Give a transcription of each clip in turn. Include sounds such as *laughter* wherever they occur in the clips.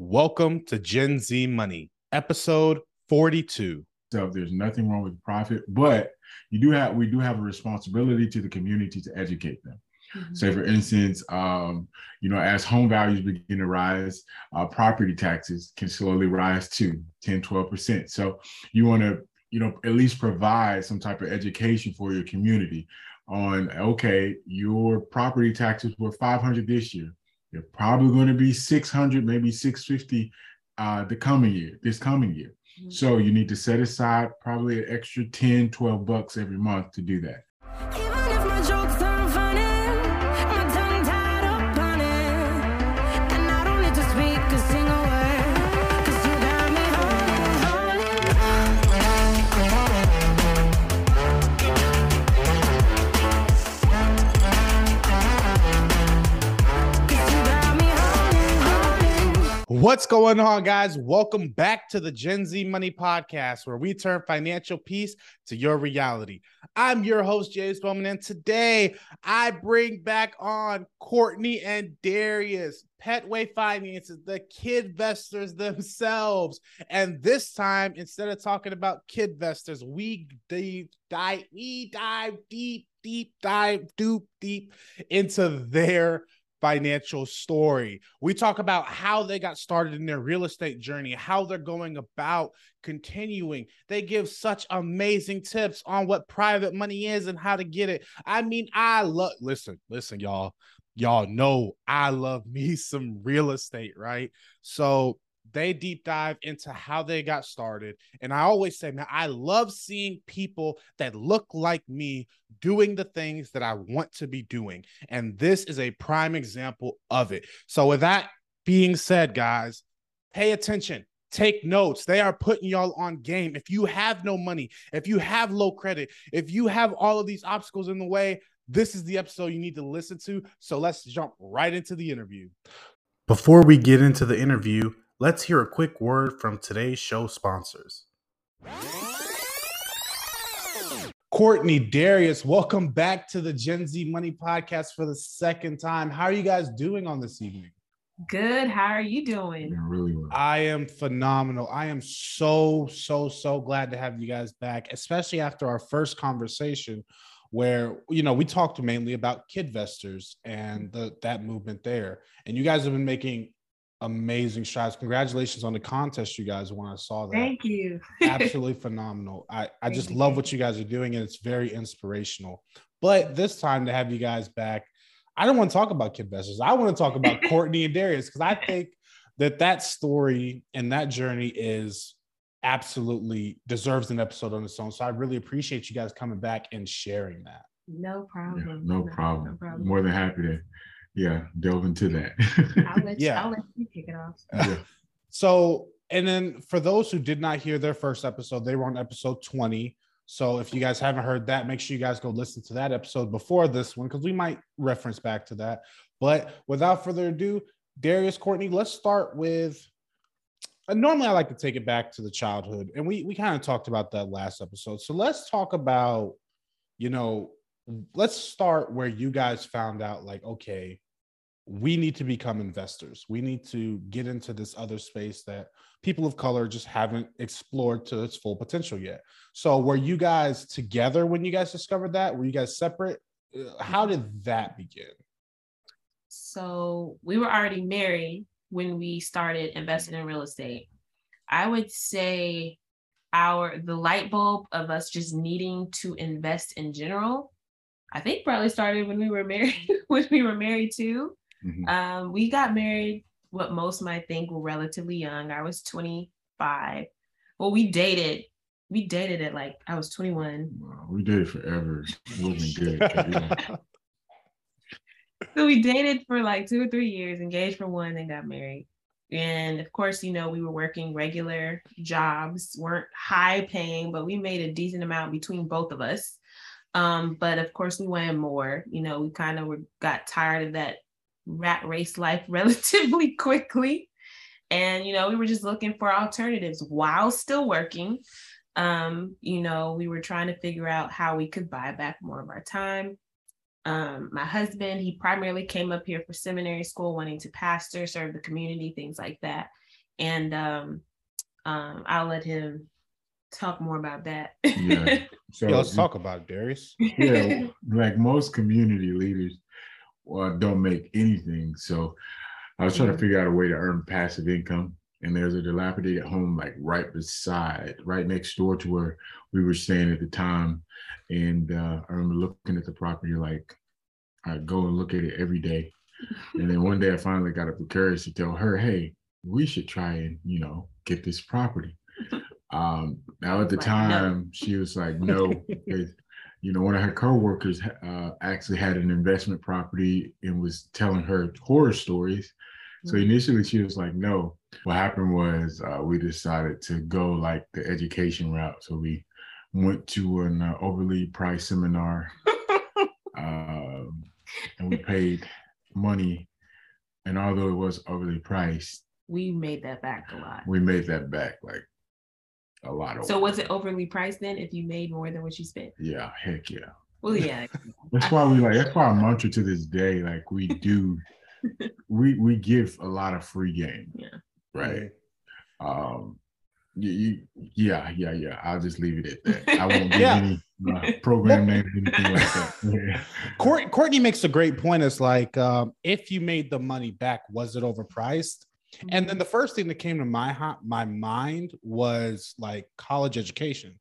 Welcome to Gen Z Money, episode 42. So there's nothing wrong with profit, but you do have we do have a responsibility to the community to educate them. Mm-hmm. Say, for instance, um, you know, as home values begin to rise, uh, property taxes can slowly rise to 10, 12%. So you want to, you know, at least provide some type of education for your community on, okay, your property taxes were 500 this year. They're probably going to be 600, maybe 650 uh, the coming year, this coming year. Mm-hmm. So you need to set aside probably an extra 10, 12 bucks every month to do that. What's going on, guys? Welcome back to the Gen Z Money Podcast, where we turn financial peace to your reality. I'm your host, James Bowman, and today I bring back on Courtney and Darius, Pettway Finances, the Kidvestors themselves. And this time, instead of talking about Kidvestors, we deep dive, we dive deep, deep dive, deep, deep into their financial story. We talk about how they got started in their real estate journey, how they're going about continuing. They give such amazing tips on what private money is and how to get it. I mean, I love listen, listen, y'all. Y'all know I love me *laughs* some real estate, right? So they deep dive into how they got started. And I always say, man, I love seeing people that look like me doing the things that I want to be doing. And this is a prime example of it. So, with that being said, guys, pay attention. Take notes. They are putting y'all on game. If you have no money, if you have low credit, if you have all of these obstacles in the way, this is the episode you need to listen to. So let's jump right into the interview. Before we get into the interview, let's hear a quick word from today's show sponsors. Courtney Darius, welcome back to the Gen Z Money Podcast for the second time. How are you guys doing on this evening? Good. How are you doing? Yeah, really well. I am phenomenal. I am so, so, so glad to have you guys back, especially after our first conversation where you know we talked mainly about kidvestors and the that movement there and you guys have been making amazing strides. Congratulations on the contest, you guys, when I saw that. Thank you. *laughs* Absolutely phenomenal. I, I just love what you guys are doing, and it's very inspirational. But this time to have you guys back, I don't want to talk about Kidvestors. I want to talk about *laughs* Courtney and Darius because I think that that story and that journey is absolutely deserves an episode on its own. So I really appreciate you guys coming back and sharing that. No problem. Yeah, no, problem. no problem. More than happy to yeah, delve into that. I'll let yeah. You, I'll let you kick it off. Yeah. *laughs* So, and then for those who did not hear their first episode, they were on episode 20. So if you guys haven't heard that, make sure you guys go listen to that episode before this one because we might reference back to that. But without further ado, Darius Courtney, let's start with. Uh, normally, I like to take it back to the childhood, and we we kind of talked about that last episode. So let's talk about, you know, let's start where you guys found out, like, okay, we need to become investors. We need to get into this other space that people of color just haven't explored to its full potential yet. So, were you guys together when you guys discovered that? Were you guys separate? Uh, how did that begin? So, we were already married when we started investing in real estate. I would say our the light bulb of us just needing to invest in general I think probably started when we were married, *laughs* when we were married too. Mm-hmm. Um, we got married what most might think were relatively young. I was 25. Well, we dated. We dated at like I was 21. Wow, we dated forever. It wasn't good. *laughs* so we dated for like two or three years, engaged for one, and got married. And of course, you know, we were working regular jobs, weren't high paying, but we made a decent amount between both of us. Um, but of course, we wanted more. You know, we kind of got tired of that rat race life *laughs* relatively quickly. And, you know, we were just looking for alternatives while still working. Um, you know, we were trying to figure out how we could buy back more of our time. Um, my husband, he primarily came up here for seminary school, wanting to pastor, serve the community, things like that. And um, um, I'll let him talk more about that. Yeah. *laughs* So Yeah, let's talk about it, Darius. yeah, like most community leaders uh, don't make anything. So I was trying to figure out a way to earn passive income. And there's a dilapidated home like right beside, right next door to where we were staying at the time. And uh, I remember looking at the property like I go and look at it every day. And then one day I finally got up the courage to tell her, hey, we should try and, you know, get this property. *laughs* Um, now at the time, she was like, no, *laughs* you know, one of her coworkers uh, actually had an investment property and was telling her horror stories. So Mhm. initially she was like, no. What happened was uh, we decided to go like the education route. So we went to an uh, overly priced seminar *laughs* um, and we paid money. And although it was overly priced, we made that back a lot. we made that back like a lot of So was it overly priced then if you made more than what you spent? yeah, heck yeah. Well, yeah. *laughs* That's why we like that's why our mantra to this day, like we do *laughs* we we give a lot of free game. Yeah. Right. Um you, you yeah, yeah, yeah. I'll just leave it at that. I won't *laughs* give Yeah. any uh, program names anything like that. Yeah. Court, Courtney makes a great point. It's like um, if you made the money back, was it overpriced? And then the first thing that came to my my mind was like college education.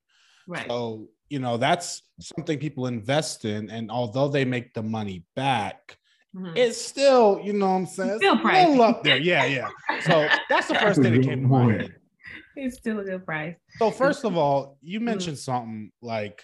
right. So you know that's something people invest in, and although they make the money back, Mhm. it's still you know what I'm saying Still it's a little pricey. up there. Yeah, yeah. So that's the first thing that came to mind. *laughs* It's still a good price. So first of all, you Mhm. mentioned something like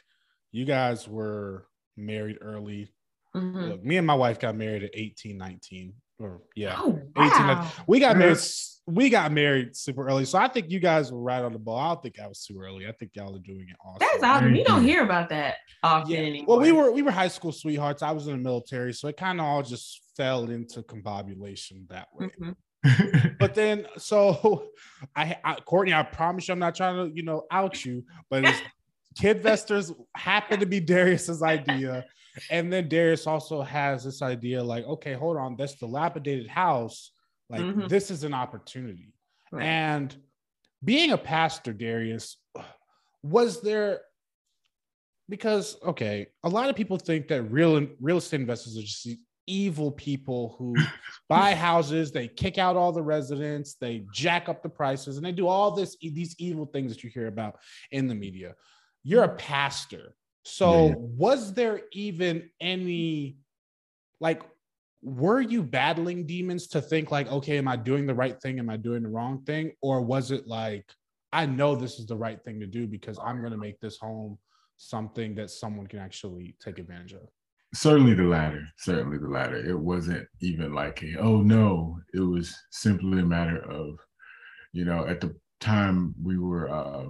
you guys were married early. Mhm. Look, me and my wife got married at 18, 19. Or yeah. Oh, 18, wow. We got married we got married super early. So I think you guys were right on the ball. I don't think I was too early. I think y'all are doing it awesome. That's awesome. You don't hear about that often Yeah. anymore. Well, we were we were high school sweethearts. I was in the military, so it kind of all just fell into combobulation that way. Mhm. *laughs* But then, so *laughs* I, I, Courtney, I promise you, I'm not trying to, you know, out you, but it's Kidvestors happened to be Darius's idea, and then Darius also has this idea, like, okay, hold on, this dilapidated house, like Mhm. this is an opportunity, Right. and being a pastor, Darius, was there because okay, a lot of people think that real real estate investors are just evil people who *laughs* buy houses, they kick out all the residents, they jack up the prices, and they do all this these evil things that you hear about in the media. You're a pastor. So Yeah, was there even any like were you battling demons to think like okay am i doing the right thing? Am i doing the wrong thing? Or was it like i know this is the right thing to do because i'm going to make this home something that someone can actually take advantage of? Certainly the latter certainly the latter. It wasn't even like a, oh no. It was simply a matter of you know at the time we were uh,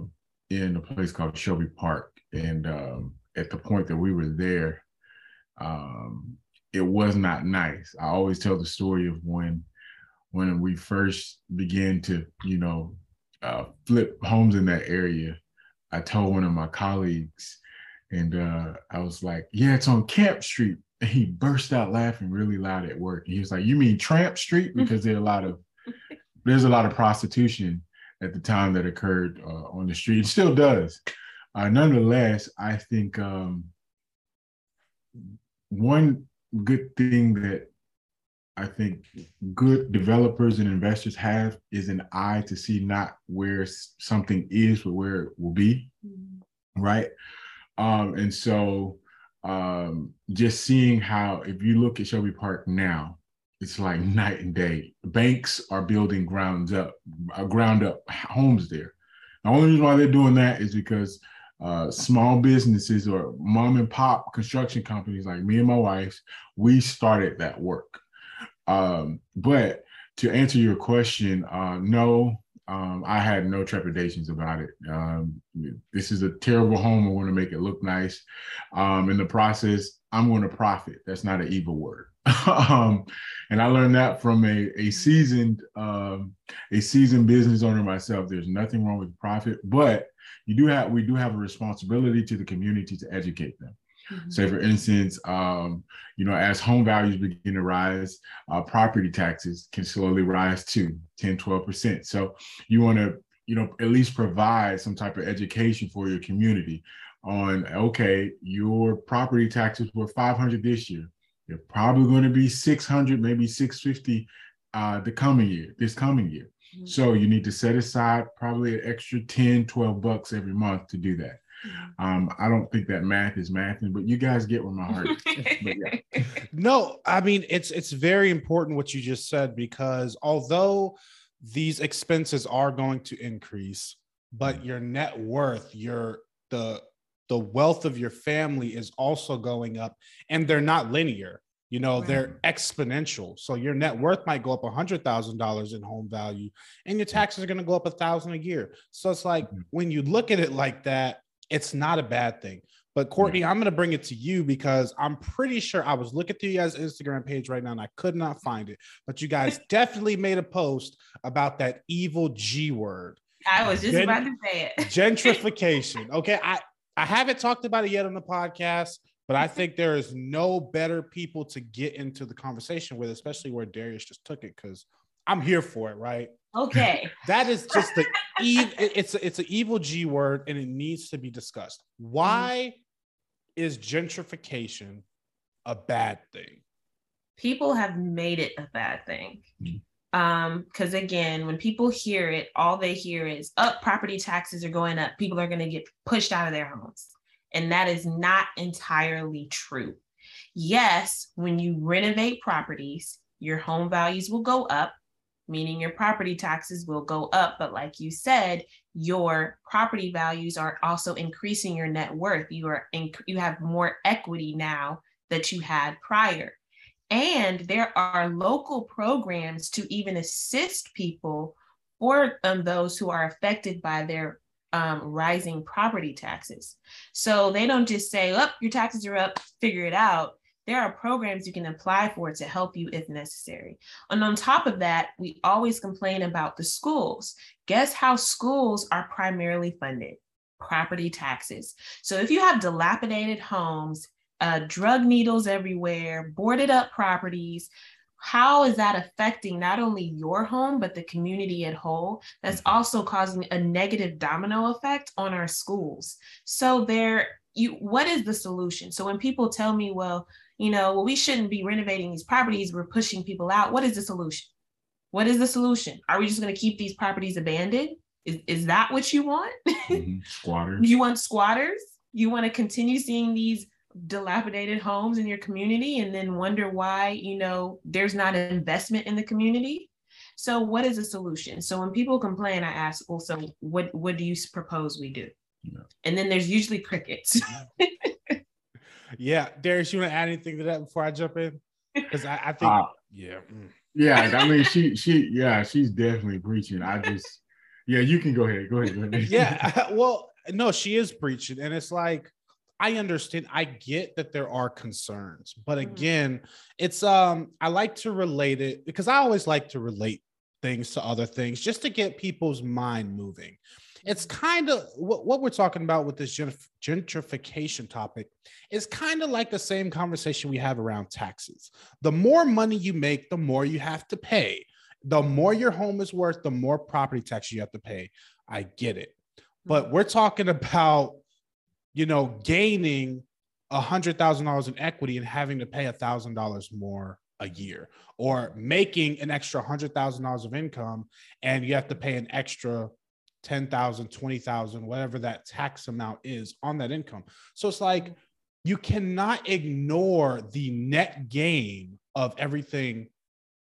in a place called shelby park and um, at the point that we were there um, it was not nice i always tell the story of when when we first began to you know uh, flip homes in that area i told one of my colleagues and uh, I was like, yeah, it's on Camp Street. And he burst out laughing really loud at work. And he was like, you mean Tramp Street? Because there are a lot of there's a lot of prostitution at the time that occurred uh, on the street. It still does. Uh, nonetheless, I think um, one good thing that I think good developers and investors have is an eye to see not where something is, but where it will be right? Um, and so um, just seeing how, if you look at Shelby Park now, it's like *laughs* night and day. Banks are building grounds up, uh, ground up homes there. The only reason why they're doing that is because uh, small businesses or mom and pop construction companies like me and my wife, we started that work. Um, but to answer your question, uh, no, um, I had no trepidations about it. Um, this is a terrible home. I want to make it look nice. Um, in the process, I'm going to profit. That's not an evil word. *laughs* um, and I learned that from a, a seasoned um, a seasoned business owner myself. There's nothing wrong with profit, but you do have we do have a responsibility to the community to educate them. Mm-hmm. Say, for instance, um, you know, as home values begin to rise, uh, property taxes can slowly rise to 10, 12%. So you want to, you know, at least provide some type of education for your community on, okay, your property taxes were 500 this year. They're probably going to be 600, maybe 650 uh, the coming year, this coming year. Mm-hmm. So you need to set aside probably an extra 10, 12 bucks every month to do that. Mm-hmm. Um, I don't think that math is mathing, but you guys get where my heart is. *laughs* yeah. No, I mean it's it's very important what you just said because although these expenses are going to increase, but your net worth, your the the wealth of your family is also going up and they're not linear you know right. they're exponential so your net worth might go up a hundred thousand dollars in home value and your taxes are going to go up a thousand a year so it's like mm-hmm. when you look at it like that it's not a bad thing but courtney i'm going to bring it to you because i'm pretty sure i was looking through you guys instagram page right now and i could not find it but you guys *laughs* definitely made a post about that evil g word I was just Gen- about to say it. gentrification. *laughs* Okay. I, I haven't talked about it yet on the podcast, but I think there is no better people to get into the conversation with, especially where Darius just took it, because I'm here for it, right? Okay. *laughs* that is just the e- it's it's an evil G word and it needs to be discussed. Why mm. is gentrification a bad thing? People have made it a bad thing. Mm. Um, because again, when people hear it, all they hear is up oh, property taxes are going up, people are gonna get pushed out of their homes. And that is not entirely true. Yes, when you renovate properties, your home values will go up, meaning your property taxes will go up. But like you said, your property values are also increasing your net worth. You are inc- you have more equity now that you had prior. And there are local programs to even assist people for um, those who are affected by their um, rising property taxes. So they don't just say, oh, your taxes are up, figure it out. There are programs you can apply for to help you if necessary. And on top of that, we always complain about the schools. Guess how schools are primarily funded? Property taxes. So if you have dilapidated homes, uh, drug needles everywhere, boarded up properties. How is that affecting not only your home, but the community at whole? That's mm-hmm. also causing a negative domino effect on our schools. So there, you what is the solution? So when people tell me, well, you know, well, we shouldn't be renovating these properties, we're pushing people out. What is the solution? What is the solution? Are we just going to keep these properties abandoned? Is, is that what you want? *laughs* Mm-hmm. Squatters. you want squatters? You want to continue seeing these dilapidated homes in your community and then wonder why you know there's not an investment in the community so what is the solution so when people complain i ask also what what do you propose we do yeah. and then there's usually crickets *laughs* yeah darius you want to add anything to that before i jump in because I, I, think uh, yeah mm. yeah i mean she she yeah she's definitely preaching i just yeah you can go ahead go ahead, go ahead. *laughs* yeah *laughs* well no she is preaching and it's like I understand. I get that there are concerns, but mm-hmm. again, it's um I like to relate it because I always like to relate things to other things just to get people's mind moving. It's mm-hmm. kind of what, what we're talking about with this gentrification topic is kind of like the same conversation we have around taxes. The more money you make, the more you have to pay. The more your home is worth, the more property tax you have to pay. I get it. But mm-hmm. we're talking about you know, gaining a hundred thousand dollars in equity and having to pay a thousand dollars more a year, or making an extra hundred thousand dollars of income and you have to pay an extra 10,000, 20,000, whatever that tax amount is on that income. So it's like you cannot ignore the net gain of everything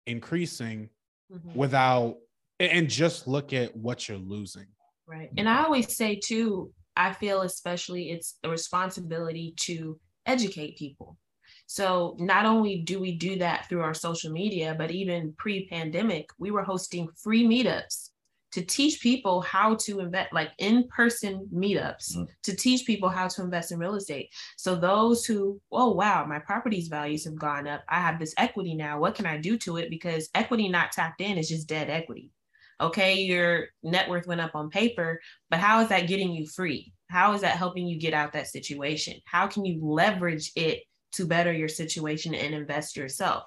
increasing mm-hmm. without and just look at what you're losing. Right. And I always say too, I feel especially it's a responsibility to educate people. So not only do we do that through our social media, but even pre-pandemic, we were hosting free meetups to teach people how to invest, like in-person meetups, mm-hmm. to teach people how to invest in real estate. So those who, oh wow, my properties values have gone up. I have this equity now. What can I do to it? Because equity not tapped in is just dead equity okay, your net worth went up on paper, but how is that getting you free? how is that helping you get out that situation? How can you leverage it to better your situation and invest yourself?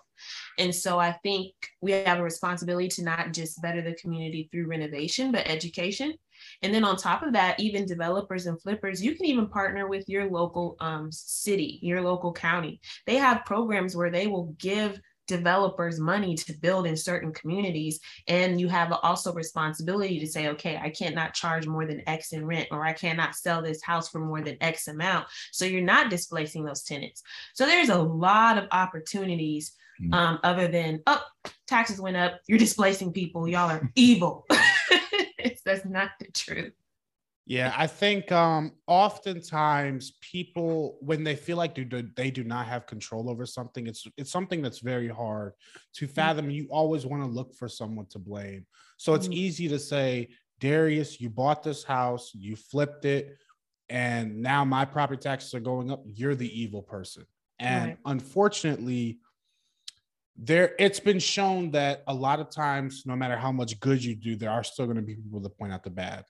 And so I think we have a responsibility to not just better the community through renovation, but education. And then on top of that, even developers and flippers, you can even partner with your local um, city, your local county. They have programs where they will give developers money to build in certain communities and you have also responsibility to say okay i cannot charge more than x in rent or i cannot sell this house for more than x amount. So you're not displacing those tenants. So there's a lot of opportunities mm. um, other than oh taxes went up you're displacing people y'all are evil. *laughs* That's not the truth yeah, I think um oftentimes people when they feel like do, they do not have control over something, it's it's something that's very hard to mm-hmm. fathom. You always want to look for someone to blame. So it's mm-hmm. easy to say, Darius, you bought this house, you flipped it, and now my property taxes are going up. You're the evil person. And right. unfortunately, there it's been shown that a lot of times, no matter how much good you do, there are still going to be people that point out the bad.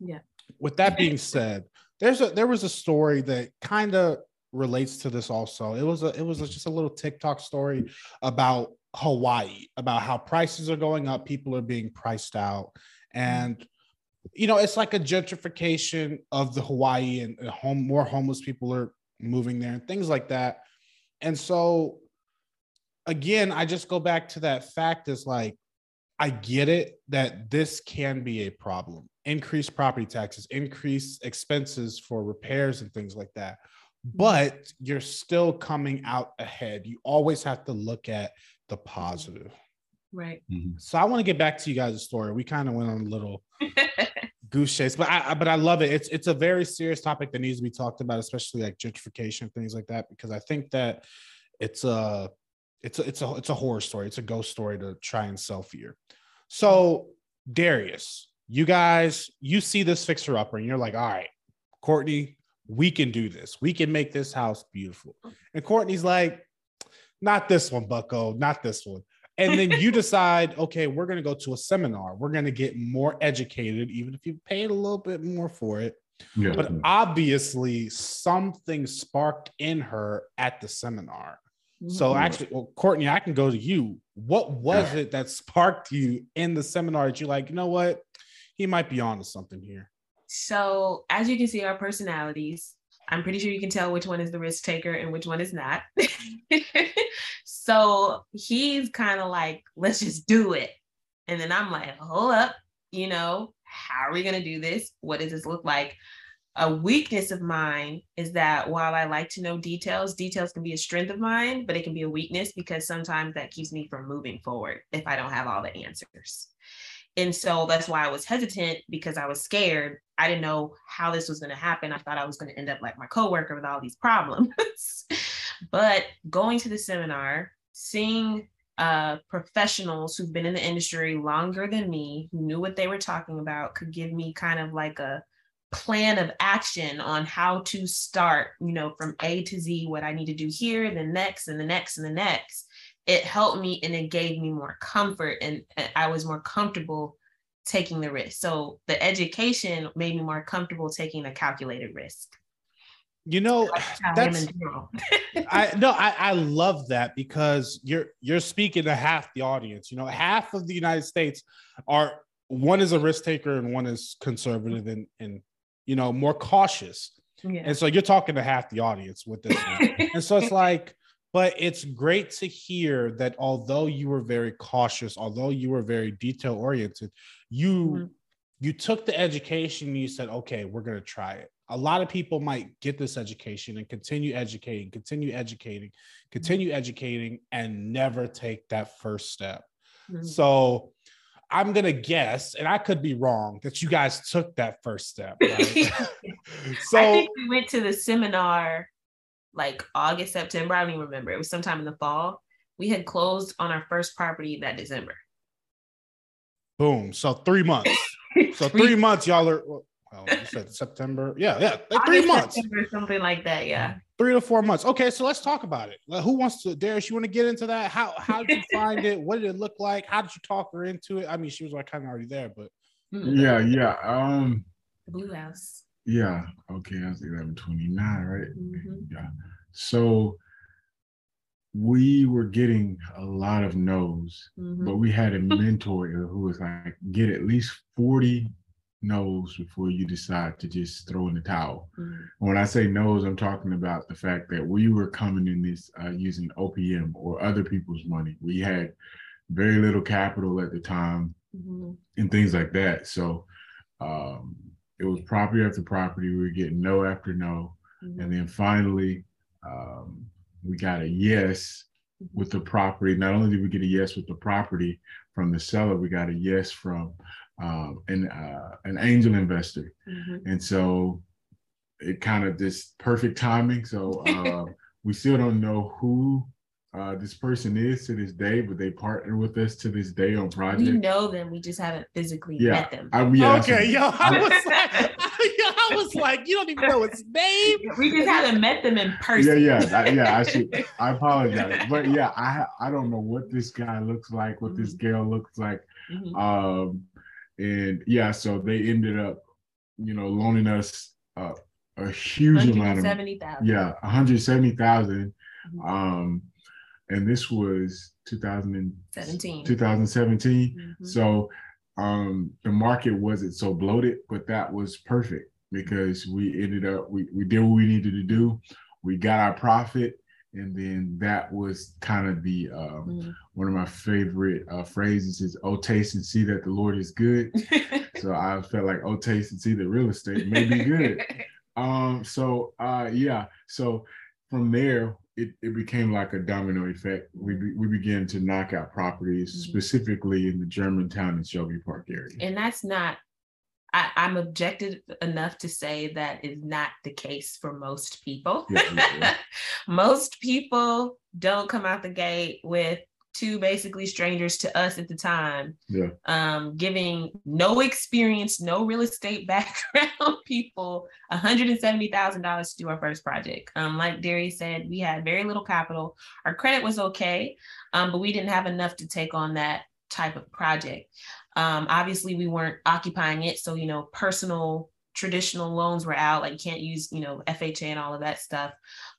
Yeah with that *laughs* being said, there's a there was a story that kind of relates to this also. It was a it was a, just a little TikTok story about Hawaii, about how prices are going up, people are being priced out, and you know it's like a gentrification of the Hawaii and uh, home more homeless people are moving there and things like that. And so again, I just go back to that fact is like I get it that this can be a problem increase property taxes, increase expenses for repairs and things like that. Mm-hmm. But you're still coming out ahead. You always have to look at the positive. Right. Mm-hmm. So I want to get back to you guys' story. We kind of went on a little *laughs* goose chase, but I but I love it. It's it's a very serious topic that needs to be talked about, especially like gentrification things like that, because I think that it's a it's a it's a it's a horror story. It's a ghost story to try and sell fear. So Darius, you guys, you see this fixer upper and you're like, all right, Courtney, we can do this. We can make this house beautiful. And Courtney's like, not this one, Bucko, not this one. And then you *laughs* decide, okay, we're going to go to a seminar. We're going to get more educated, even if you paid a little bit more for it. Yeah. But obviously, something sparked in her at the seminar. So mm-hmm. actually, well, Courtney, I can go to you. What was yeah. it that sparked you in the seminar that you like, you know what? He might be on to something here. So, as you can see, our personalities, I'm pretty sure you can tell which one is the risk taker and which one is not. *laughs* so, he's kind of like, let's just do it. And then I'm like, hold up, you know, how are we going to do this? What does this look like? A weakness of mine is that while I like to know details, details can be a strength of mine, but it can be a weakness because sometimes that keeps me from moving forward if I don't have all the answers. And so that's why I was hesitant because I was scared. I didn't know how this was going to happen. I thought I was going to end up like my coworker with all these problems. *laughs* but going to the seminar, seeing uh, professionals who've been in the industry longer than me, who knew what they were talking about, could give me kind of like a plan of action on how to start, you know, from A to Z, what I need to do here, then next, and the next, and the next it helped me and it gave me more comfort and, I was more comfortable taking the risk. So the education made me more comfortable taking a calculated risk. You know, that's *laughs* I no, I, I love that because you're you're speaking to half the audience. You know, half of the United States are one is a risk taker and one is conservative and and you know more cautious. Yeah. And so you're talking to half the audience with this. *laughs* and so it's like but it's great to hear that although you were very cautious although you were very detail oriented you mm-hmm. you took the education and you said okay we're going to try it a lot of people might get this education and continue educating continue educating continue mm-hmm. educating and never take that first step mm-hmm. so I'm gonna guess, and I could be wrong, that you guys took that first step. Right? *laughs* *laughs* so I think we went to the seminar like August, September. I don't even remember. It was sometime in the fall. We had closed on our first property that December. Boom. So three months. *laughs* so three months, y'all are. Well, you said September. Yeah, yeah, three August, months. September, something like that. Yeah. Three to four months. Okay, so let's talk about it. Like, Who wants to? Darius, you want to get into that? How how did you *laughs* find it? What did it look like? How did you talk her into it? I mean, she was like kind of already there, but yeah, yeah. Um, the Blue House. Yeah, okay, I was eleven twenty nine, right? Mhm. Yeah. So we were getting a lot of no's, Mhm. but we had a mentor who was like, get at least 40 no's before you decide to just throw in the towel. Mhm. When I say no's, I'm talking about the fact that we were coming in this uh, using OPM or other people's money. We had very little capital at the time Mhm. and things like that. So um, it was property after property. We were getting no after no. Mhm. And then finally, um, we got a yes with the property. Not only did we get a yes with the property from the seller, we got a yes from um, an uh, an angel investor. Mhm. And so it kind of this perfect timing. So *laughs* uh, we still don't know who uh, this person is to this day, but they partner with us to this day on projects. We know them. We just haven't physically Yeah. met them. I, yeah, okay, so- yo, I *laughs* was *laughs* like, I was like, you don't even know his *laughs* name. we just haven't met them in person. yeah, I, yeah. I should. I apologize, but yeah, I I don't know what this guy looks like, what this Mm-hmm. girl looks like, Mhm. um, and yeah, so they ended up, you know, loaning us uh, a huge amount of 170,000. yeah, one hundred seventy thousand, Mhm. um, and this was 2000 17. 2017. Mhm. So um, the market wasn't so bloated, but that was perfect because we ended up we, we did what we needed to do. We got our profit, and then that was kind of the um, Mhm. one of my favorite uh, phrases is "Oh, taste and see that the Lord is good." *laughs* so I felt like "Oh, taste and see that real estate may be good." *laughs* Um, so uh yeah, so from there it, it became like a domino effect. We be, we began to knock out properties Mhm. specifically in the Germantown and Shelby Park area. and that's not I, I'm objective enough to say that is not the case for most people. Yeah, yeah, yeah. *laughs* most people don't come out the gate with two basically strangers to us at the time, Yeah. um, giving no experience, no real estate *laughs* background people $170,000 to do our first project. Um, like Darius said, we had very little capital. Our credit was okay, um, but we didn't have enough to take on that type of project. Um, obviously, we weren't occupying it. So, you know, personal traditional loans were out, like you can't use, you know, FHA and all of that stuff.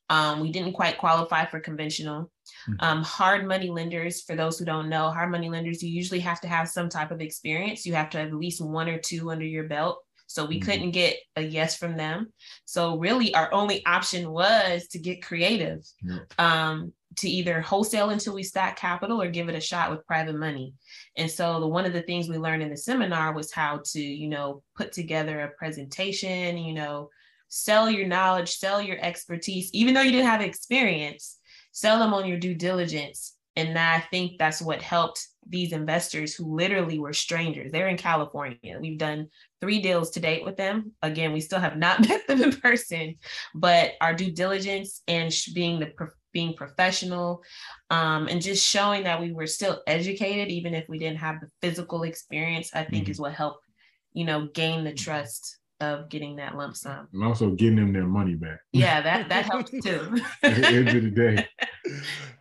Um, we didn't quite qualify for conventional. Mhm. Um, hard money lenders, for those who don't know, hard money lenders, you usually have to have some type of experience. You have to have at least one or two under your belt. So we Mhm. couldn't get a yes from them. So really, our only option was to get creative, Yeah. um, to either wholesale until we stack capital or give it a shot with private money. And so the one of the things we learned in the seminar was how to, you know, put together a presentation, you know, sell your knowledge, sell your expertise, even though you didn't have experience, sell them on your due diligence. And I think that's what helped these investors who literally were strangers. They're in California. We've done three deals to date with them. Again, we still have not *laughs* met them in person, but our due diligence and being the being professional um, and just showing that we were still educated, even if we didn't have the physical experience, I think Mhm. is what helped, you know, gain the trust of getting that lump sum. And also getting them their money back. Yeah, that that *laughs* helps too. At the end of the day.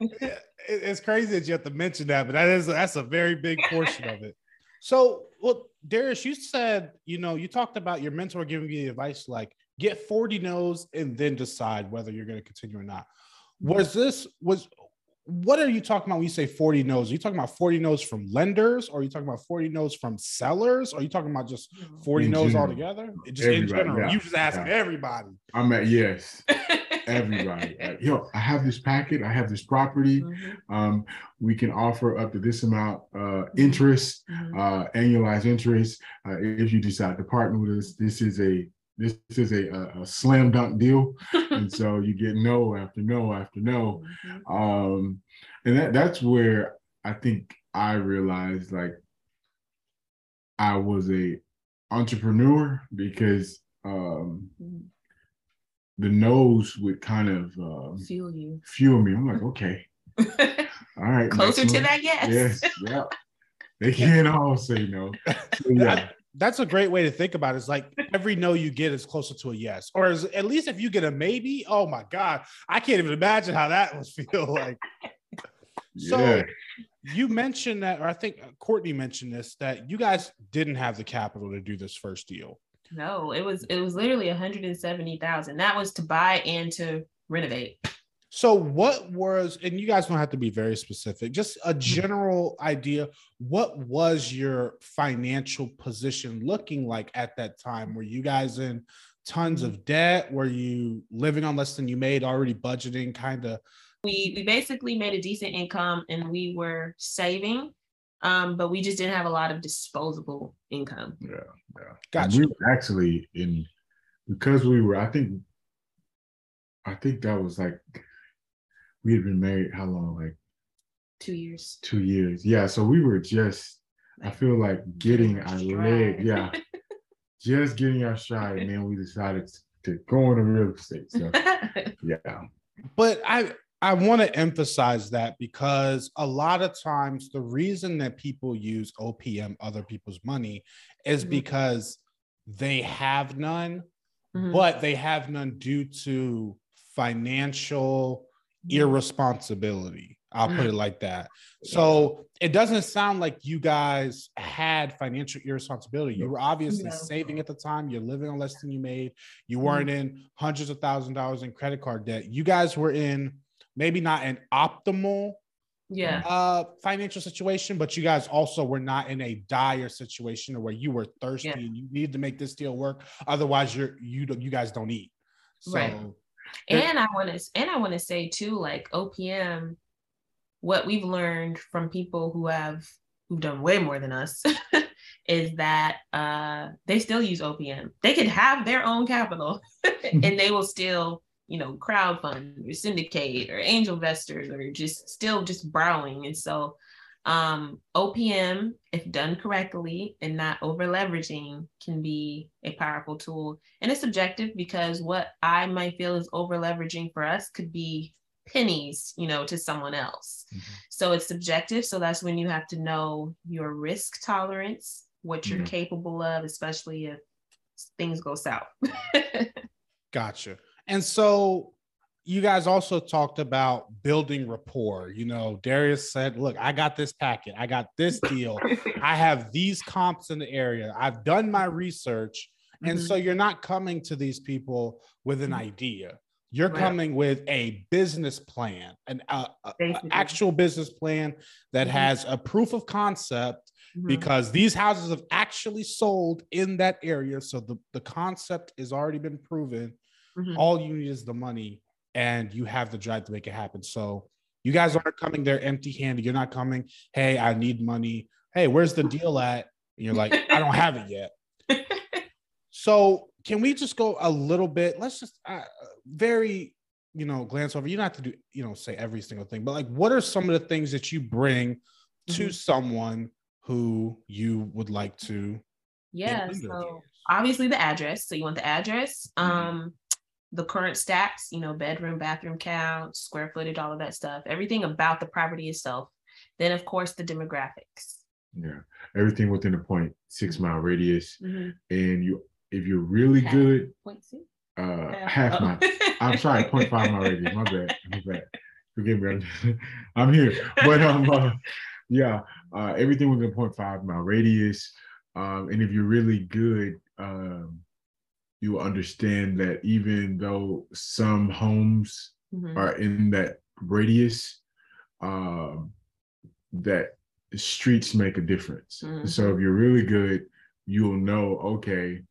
It- it's crazy that you have to mention that, but that is that's a very big portion of it. So, well, Darius, you said you know you talked about your mentor giving you the advice like get forty no's and then decide whether you're going to continue or not. Was this was what are you talking about when you say 40 no's? Are you talking about 40 no's from lenders or are you talking about 40 no's from sellers? Or are you talking about just 40 In no's general. altogether? Just in general. yeah, You just asking yeah. everybody. I'm at yes, *laughs* everybody. Like, Yo, I have this packet, I have this property. Mhm, Um, we can offer up to this amount uh interest. mhm. uh, annualized interest. Uh, if you decide to partner with us, this is a this is a, a, a slam dunk deal, *laughs* and so you get no after no after no. Mhm. Um, and that that's where I think I realized like I was a entrepreneur because um, Mhm. the no's would kind of um, Feel you. fuel me. I'm like, okay, *laughs* all right, Closer to one. that yes. Yes, yeah. They *laughs* can't all say no. So, yeah. That's a great way to think about it. It's like every no you get is closer to a yes. Or is, at least if you get a maybe, oh my God, I can't even imagine how that would feel *laughs* like. So Yeah. you mentioned that, or I think uh, Courtney mentioned this, that you guys didn't have the capital to do this first deal. No, it was it was literally 170,000. That was to buy and to renovate. So what was and you guys don't have to be very specific, just a mm-hmm. general idea, what was your financial position looking like at that time? Were you guys in tons mm-hmm. of debt? Were you living on less than you made, already budgeting kind of we we basically made a decent income and we were saving um, but we just didn't have a lot of disposable income. Yeah, yeah. Gotcha. we were actually in because we were. I think, I think that was like we had been married. How long? Like two years. Two years. Yeah. So we were just. I feel like getting our leg. *laughs* Yeah. just getting our stride, and then we decided to go into real estate. So, *laughs* yeah. But I I want to emphasize that because a lot of times the reason that people use OPM, other people's money, is mm-hmm. because they have none, mm-hmm. but they have none due to financial mm-hmm. Irresponsibility. I'll put it mm-hmm. like that. So it doesn't sound like you guys had financial irresponsibility. You were obviously saving at the time. You're living on less than you made. You mm-hmm. weren't in hundreds of thousand dollars in credit card debt. You guys were in maybe not an optimal yeah uh financial situation but you guys also were not in a dire situation or where you were thirsty yeah. and you need to make this deal work otherwise you're you you guys don't eat so right. And i want to and i want to say too like opm what we've learned from people who have who've done way more than us *laughs* is that uh they still use opm they could have their own capital *laughs* and they will still you know, crowdfund or syndicate or angel investors or just still just borrowing. And so um, OPM, if done correctly and not over leveraging, can be a powerful tool. And it's subjective because what I might feel is over leveraging for us could be pennies, you know, to someone else. Mm-hmm. So it's subjective. So that's when you have to know your risk tolerance, what you're mm-hmm. capable of, especially if things go south. *laughs* gotcha. And so you guys also talked about building rapport. You know, Darius said, Look, I got this packet, I got this deal, I have these comps in the area, I've done my research. And mm-hmm. so you're not coming to these people with an mm-hmm. idea. You're right. coming with a business plan, an uh, actual business plan that mm-hmm. has a proof of concept mm-hmm. because these houses have actually sold in that area. So the, the concept has already been proven Mm-hmm. All you need is the money and you have the drive to make it happen. So you guys aren't coming there empty handed. You're not coming, hey, I need money. Hey, where's the deal at? And you're like, I don't have it yet. *laughs* so can we just go a little bit? Let's just uh, very, you know, glance over. You don't have to do, you know, say every single thing, but like, what are some of the things that you bring to mm-hmm. someone who you would like to? Yeah. So obviously the address. So you want the address. Mm-hmm. Um, the current stats, you know, bedroom, bathroom count, square footage, all of that stuff, everything about the property itself. Then, of course, the demographics. Yeah, everything within a point six mile radius, mm-hmm. and you, if you're really half good, point six, uh, uh half oh. mile. I'm sorry, point five mile radius. My bad. My bad. Forgive me. I'm, *laughs* I'm here, but um, uh, yeah, uh, everything within a point five mile radius, um, and if you're really good, um you understand that even though some homes mm-hmm. are in that radius, um, that streets make a difference. Mm-hmm. So if you're really good, you'll know, okay,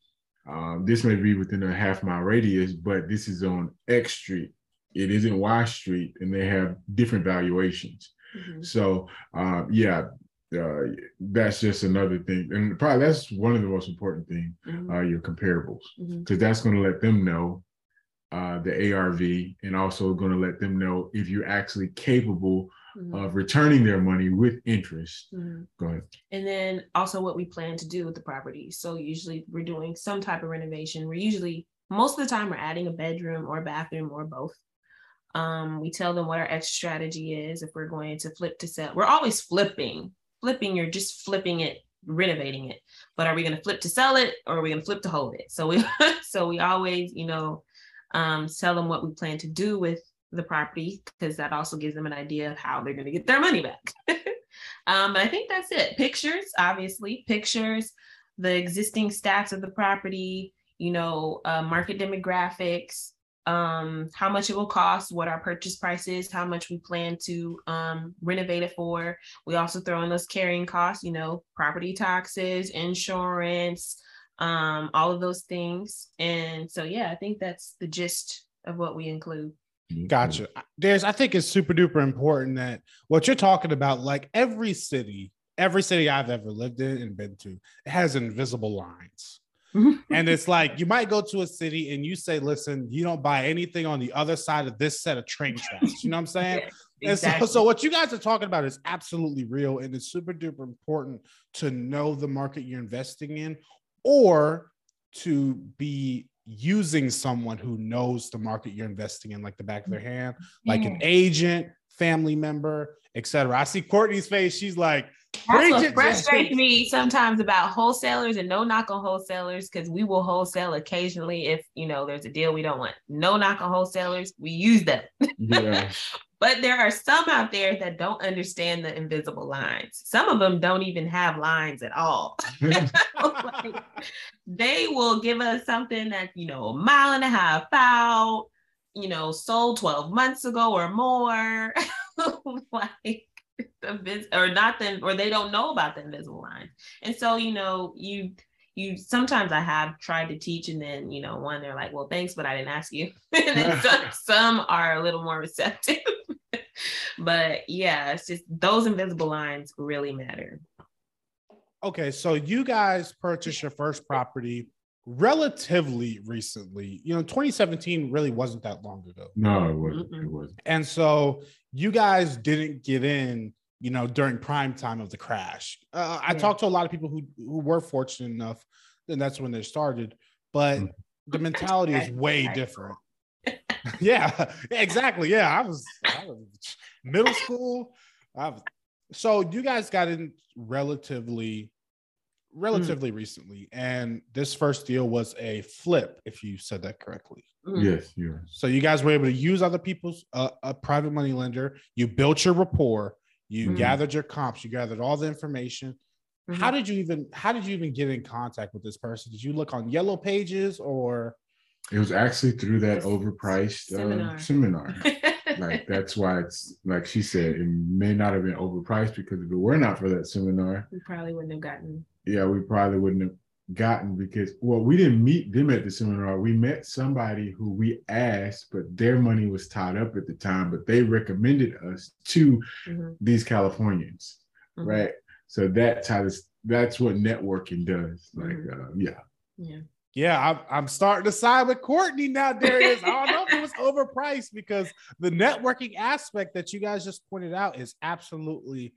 um, this may be within a half mile radius, but this is on X Street. It isn't Y Street, and they have different valuations. Mm-hmm. So, uh, yeah, uh, that's just another thing, and probably that's one of the most important things. Mm-hmm. Uh, your comparables, because mm-hmm. that's going to let them know uh, the ARV, and also going to let them know if you're actually capable mm-hmm. of returning their money with interest. Mm-hmm. Go ahead. And then also what we plan to do with the property. So usually we're doing some type of renovation. We're usually most of the time we're adding a bedroom or a bathroom or both. Um, we tell them what our exit strategy is if we're going to flip to sell. We're always flipping flipping, you're just flipping it, renovating it. But are we going to flip to sell it or are we going to flip to hold it? So we *laughs* so we always, you know, um, tell them what we plan to do with the property because that also gives them an idea of how they're going to get their money back. *laughs* um, but I think that's it. Pictures, obviously, pictures. the existing stats of the property, you know, uh, market demographics, um, how much it will cost, what our purchase price is, how much we plan to um, renovate it for. We also throw in those carrying costs, you know, property taxes, insurance, um, all of those things. And so, yeah, I think that's the gist of what we include. Gotcha. There's, I think it's super duper important that what you're talking about, like every city, every city I've ever lived in and been to, it has invisible lines. Mm-hmm. and it's like you might go to a city and you say, listen, you don't buy anything on the other side of this set of train tracks. You know what I'm saying? *laughs* yeah, exactly. And so, so what you guys are talking about is absolutely real and it's super duper important to know the market you're investing in or to be using someone who knows the market you're investing in like the back of their hand, like an mm-hmm. agent, family member, etc. I see Courtney's face. She's like, that's what frustrates *laughs* me sometimes about wholesalers and no knock on wholesalers because we will wholesale occasionally if you know there's a deal we don't want. No knock on wholesalers, we use them. Yeah. *laughs* but there are some out there that don't understand the invisible lines. Some of them don't even have lines at all. *laughs* like, they will give us something that you know a mile and a half out, you know, sold 12 months ago or more. like *laughs* the or not then or they don't know about the invisible lines and so you know you you sometimes i have tried to teach and then you know one they're like well thanks but i didn't ask you *laughs* and then some, *laughs* some are a little more receptive but yeah it's just those invisible lines really matter okay so you guys purchased your first property relatively recently. You know, 2017 really wasn't that long ago. No, it wasn't. It wasn't. And so you guys didn't get in, you know, during prime time of the crash. Uh, I talked to a lot of people who who were fortunate enough, and that's when they started. But mm. the mentality is way different. *laughs* yeah, *laughs* exactly. Yeah, I was, I was middle school. I was, so you guys got in relatively Mm. relatively mm. recently, and this first deal was a flip, if you said that correctly. Mm. Yes, yeah. So you guys were able to use other people's uh, a private money lender. You built your rapport. You mm. gathered your comps. You gathered all the information. Mm-hmm. How did you even How did you even get in contact with this person? Did you look on Yellow Pages or? It was actually through that overpriced uh, seminar. seminar. *laughs* like that's why it's like she said, it may not have been overpriced because if it were not for that seminar, we probably wouldn't have gotten yeah, we probably wouldn't have gotten because well, we didn't meet them at the seminar. We met somebody who we asked, but their money was tied up at the time, but they recommended us to mm-hmm. these Californians, mm-hmm. right? So that's how this that's what networking does. Like, mm-hmm. uh, yeah. Yeah. Yeah, I'm, I'm starting to side with Courtney now, Darius. I don't know if it was overpriced because the networking aspect that you guys just pointed out is absolutely.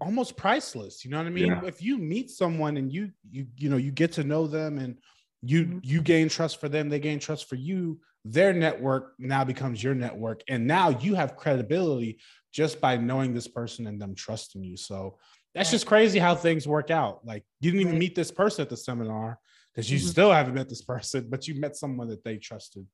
Almost priceless. You know what I mean? Yeah. If you meet someone and you you you know you get to know them and you mm-hmm. you gain trust for them, they gain trust for you. Their network now becomes your network, and now you have credibility just by knowing this person and them trusting you. So that's just crazy how things work out. Like you didn't even meet this person at the seminar because you mm-hmm. still haven't met this person, but you met someone that they trusted,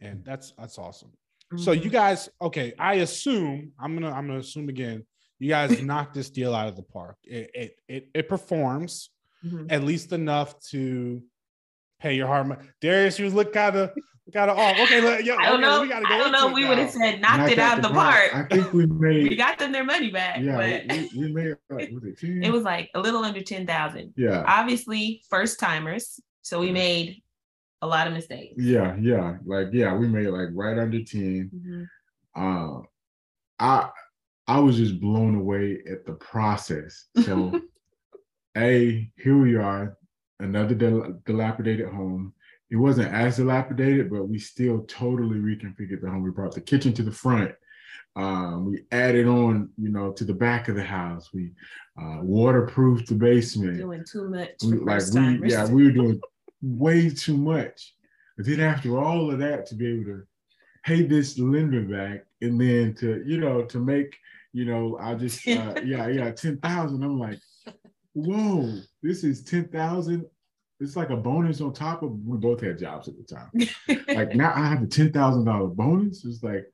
and that's that's awesome. So you mm-hmm. guys, okay, I assume I'm gonna I'm gonna assume again you guys knocked this deal out of the park. It it it, it performs mm-hmm. at least enough to pay your hard money. Darius, you look kind of kind of off. Okay, look, yo, *laughs* I don't okay, know. We gotta go I don't know. We would have said knocked, knocked it out of the park. park. I think we *laughs* made. we got them their money back. Yeah, we, we, made like was it *laughs* 10? It was like a little under ten thousand. Yeah. Obviously, first timers. So we made a lot of mistakes. Yeah, yeah, like yeah, we made like right under 10 mm-hmm. Uh, I I was just blown away at the process. So, *laughs* a here we are, another dil- dilapidated home. It wasn't as dilapidated, but we still totally reconfigured the home. We brought the kitchen to the front. Um, we added on, you know, to the back of the house. We uh, waterproofed the basement. Doing too much. We, like we, yeah, we were doing way too much. But then after all of that, to be able to pay this lender back and then to, you know, to make you know, I just uh, *laughs* yeah, yeah, ten thousand. I'm like, whoa, this is ten thousand. It's like a bonus on top of we both had jobs at the time. *laughs* like now I have a ten thousand dollar bonus. It's like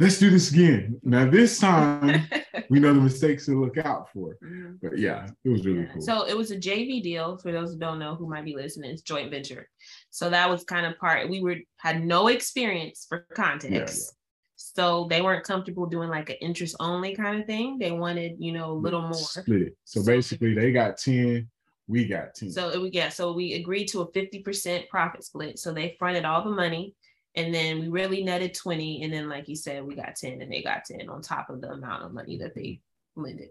let's do this again. Now this *laughs* time we know the mistakes to look out for. Mhm. But yeah, it was really cool. So it was a JV deal for those who don't know who might be listening. It's joint venture. So that was kind of part. We were had no experience for context. So they weren't comfortable doing like an interest only kind of thing. They wanted, you know, a little more. Split. So So- basically they got 10, we got 10. So it would yeah, so we agreed to a 50% profit split. So they fronted all the money and then we really netted 20. And then like you said, we got 10 and they got 10 on top of the amount of money that they lended.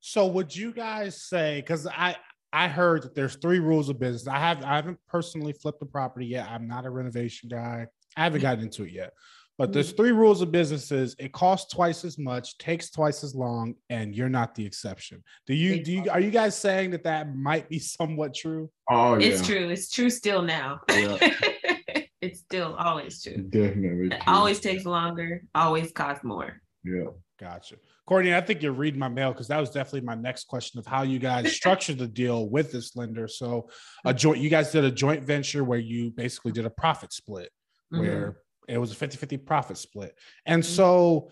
So would you guys say because I I heard that there's three rules of business. I have I haven't personally flipped a property yet. I'm not a renovation guy. I haven't gotten into it yet. But there's mm-hmm. three rules of businesses. It costs twice as much, takes twice as long, and you're not the exception. Do you do you are you guys saying that that might be somewhat true? oh yeah. It's true. It's true still now. Yeah. *laughs* it's still always true. Definitely. It true. always takes longer, always costs more. yeah. Gotcha. Courtney, I think you're reading my mail because that was definitely my next question of how you guys *laughs* structured the deal with this lender. So a joint you guys did a joint venture where you basically did a profit split. Mhm. where it was a 50-50 profit split. And so